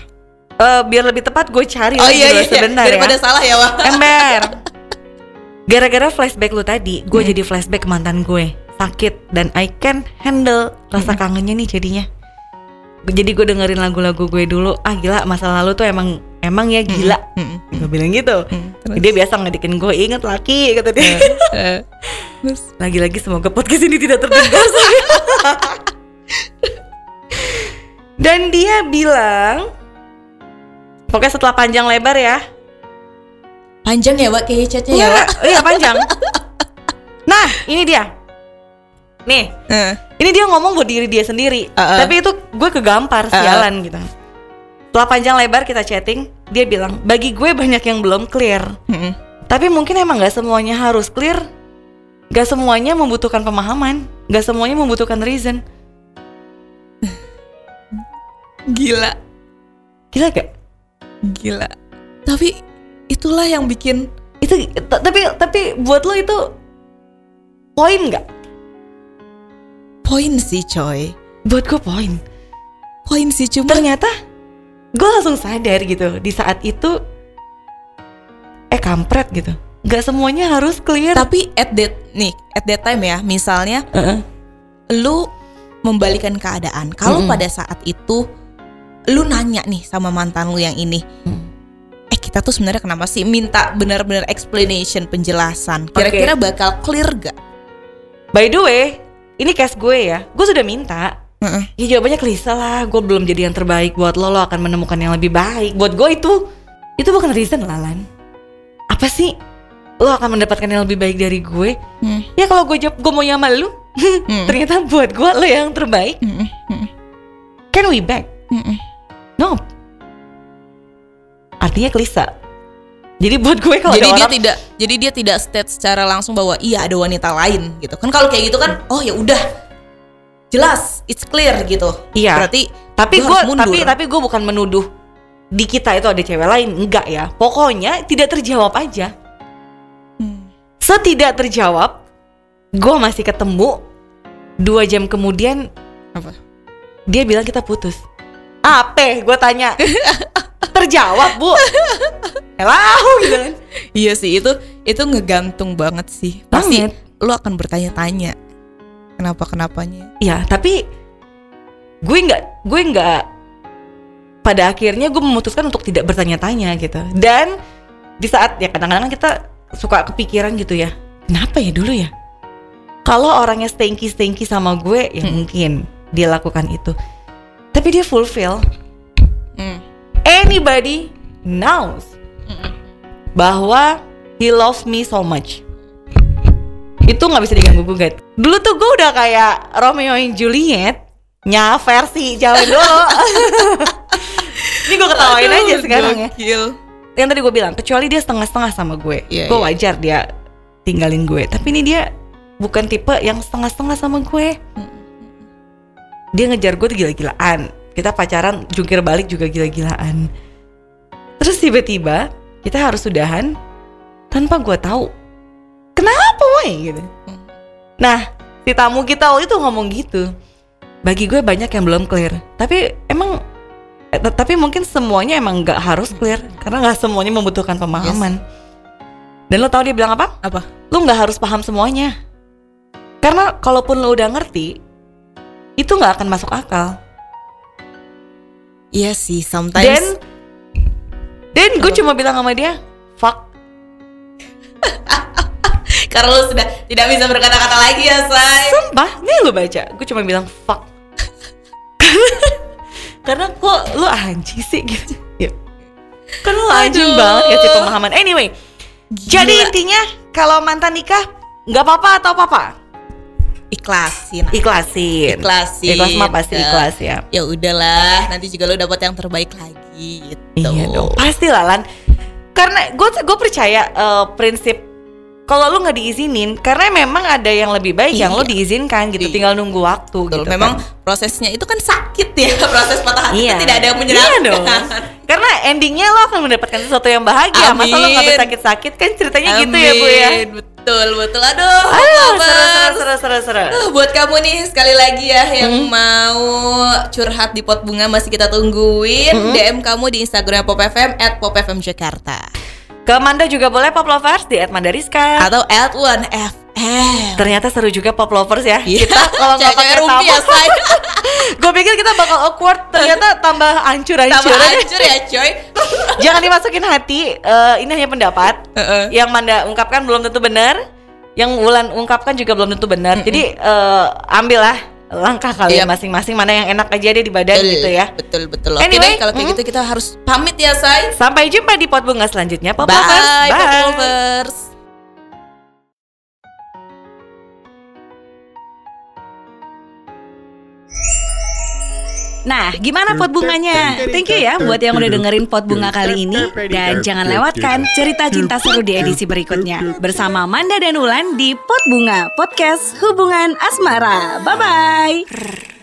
Eh, biar lebih tepat gue cari Oh iya dulu iya. sebentar Daripada ya salah ya, Wah. ember gara-gara flashback lu tadi gue Hmm. jadi flashback ke mantan gue sakit dan I can handle rasa Hmm. kangennya nih jadinya jadi gue dengerin lagu-lagu gue dulu ah gila masa lalu tuh emang emang ya gila Hmm, hmm, gue bilang gitu hmm. Terus? dia biasa ngedikin gue inget laki kata dia Eh, Terus? lagi-lagi semoga podcast ini tidak terdengar dan dia bilang pokoknya setelah panjang lebar ya Panjang ya, Wak, kayak chatnya ya, Iya, Wak. iya panjang. Nah, ini dia. Nih, Eh, ini dia ngomong buat diri dia sendiri. Uh-uh. Tapi itu gue kegampar sialan gitu. Setelah panjang lebar kita chatting, dia bilang, "Bagi gue banyak yang belum clear. hmm. Tapi mungkin emang gak semuanya harus clear. Gak semuanya membutuhkan pemahaman, gak semuanya membutuhkan reason." Gila, Gila gak? gila. Tapi itulah yang bikin Itu tapi tapi buat lo itu poin nggak? poin sih, coy. Buat gue poin. Poin sih cuma ternyata gue langsung sadar gitu di saat itu eh kampret gitu nggak semuanya harus clear tapi at that nih, at that time ya, misalnya Heeh. lu membalikan keadaan. Kalau Mm-mm. pada saat itu lu nanya nih sama mantan lu yang ini, Hmm. eh kita tuh sebenarnya kenapa sih minta benar-benar explanation penjelasan. Kira-kira bakal clear gak? By the way, ini case gue ya. Gue sudah minta. Heeh. Ya jawabannya klise lah. Gue belum jadi yang terbaik buat lo. Lo akan menemukan yang lebih baik. Buat gue itu itu bukan reason Lalan. Apa sih? Lo akan mendapatkan yang lebih baik dari gue. Hmm. Ya kalau gue jawab gue mau sama lu. Hmm. Ternyata buat gue lo yang terbaik. Mm-mm, mm-mm, Can we back? No. Artinya klise. Jadi buat gue kalau Jadi ada dia orang tidak jadi dia tidak state secara langsung bahwa iya ada wanita lain gitu. Kan kalau kayak gitu kan oh ya udah jelas it's clear gitu. Iya. Berarti tapi gue tapi tapi gue bukan menuduh di kita itu ada cewek lain enggak ya pokoknya tidak terjawab aja Hmm. setidak terjawab gue masih ketemu dua jam kemudian apa? dia bilang kita putus apa gue tanya terjawab bu Hello gitu kan Iya sih itu itu ngegantung banget sih. Pasti Banget. lu akan bertanya-tanya kenapa kenapanya. ya tapi gue nggak gue nggak pada akhirnya gue memutuskan untuk tidak bertanya-tanya gitu dan di saat ya kadang-kadang kita suka kepikiran gitu ya kenapa ya dulu ya kalau orangnya stinky stinky sama gue ya Hmm. mungkin dia lakukan itu tapi dia fulfill Hmm. anybody knows bahwa he loves me so much itu nggak bisa diganggu gugat. Dulu tuh gue udah kayak Romeo and Juliet nya versi zaman dulu ini gue ketawain aja Aduh, sekarang ya. gokil. yang tadi gue bilang kecuali dia setengah-setengah sama gue Iya, gue iya. wajar dia tinggalin gue. Tapi ini dia bukan tipe yang setengah-setengah sama gue. Dia ngejar gue tuh gila-gilaan. Kita pacaran jungkir balik juga gila-gilaan. Terus tiba-tiba kita harus sudahan tanpa gue tahu woi gitu. Nah si tamu kita waktu itu ngomong gitu. Bagi gue banyak yang belum clear. Tapi emang eh, tapi mungkin semuanya emang nggak harus clear. Karena nggak semuanya membutuhkan pemahaman. Dan lo tau dia bilang apa? Apa? lu nggak harus paham semuanya. Karena kalaupun lo udah ngerti itu nggak akan masuk akal. Iya sih, sometimes dan dan gue cuma bilang sama dia fuck karena lu sudah tidak bisa berkata-kata lagi ya, say. sumpah nih lo baca gue cuma bilang fuck karena kok lu anjing sih gitu ya kan lu anjing banget ya sih pemahaman anyway jadi Gila. intinya kalau mantan nikah nggak apa-apa atau apa-apa ikhlasin. ikhlasin Ikhlasin. ikhlas mah pasti Ya. ikhlas ya Ya udahlah, nanti juga lu dapat yang terbaik lagi gitu. Iya dong, pasti lah Lan. Karena gue gue percaya eh, prinsip kalau lu nggak diizinin, karena memang ada yang lebih baik yang Iya. lo diizinkan gitu, Iya. tinggal nunggu waktu Betul, gitu. memang kan. prosesnya itu kan sakit ya, proses patah hati iya. itu tidak ada yang Iya menyenangkan. dong. Karena endingnya lo akan mendapatkan sesuatu yang bahagia. Masa lo nggak Amin. bersakit-sakit kan ceritanya gitu ya bu ya. Amin, Betul, betul. Aduh, Aduh, seru, seru, seru, seru, seru. Uh, buat kamu nih sekali lagi ya yang Hmm. mau curhat di pot bunga masih kita tungguin Hmm. DM kamu di Instagram Pop FM at Pop FM Jakarta Ke Manda juga boleh Pop Lovers di Mandariska. atau at One FM. Ternyata seru juga Pop Lovers ya. Iya. Kita kalau nggak pakai say. gue pikir kita bakal awkward. Ternyata tambah hancur-hancur. Tambah hancur ya, coy. Jangan dimasukin hati, eh, ini hanya pendapat. Heeh. Yang Manda ungkapkan belum tentu benar, yang Wulan ungkapkan juga belum tentu benar. Jadi eh, ambillah langkah kalian Yap. masing-masing mana yang enak aja deh di badan Betul, gitu ya. Betul, betul. Oke Anyway, deh, kalau kayak hmm. gitu kita harus pamit ya, say. Sampai jumpa di pot bunga selanjutnya, Pop Bye, Lovers. Pop Lovers. Nah, gimana pot bunganya? Thank you ya buat yang udah dengerin pot bunga kali ini dan jangan lewatkan cerita cinta seru di edisi berikutnya bersama Manda dan Ulan di Pot Bunga Podcast Hubungan Asmara. Bye bye.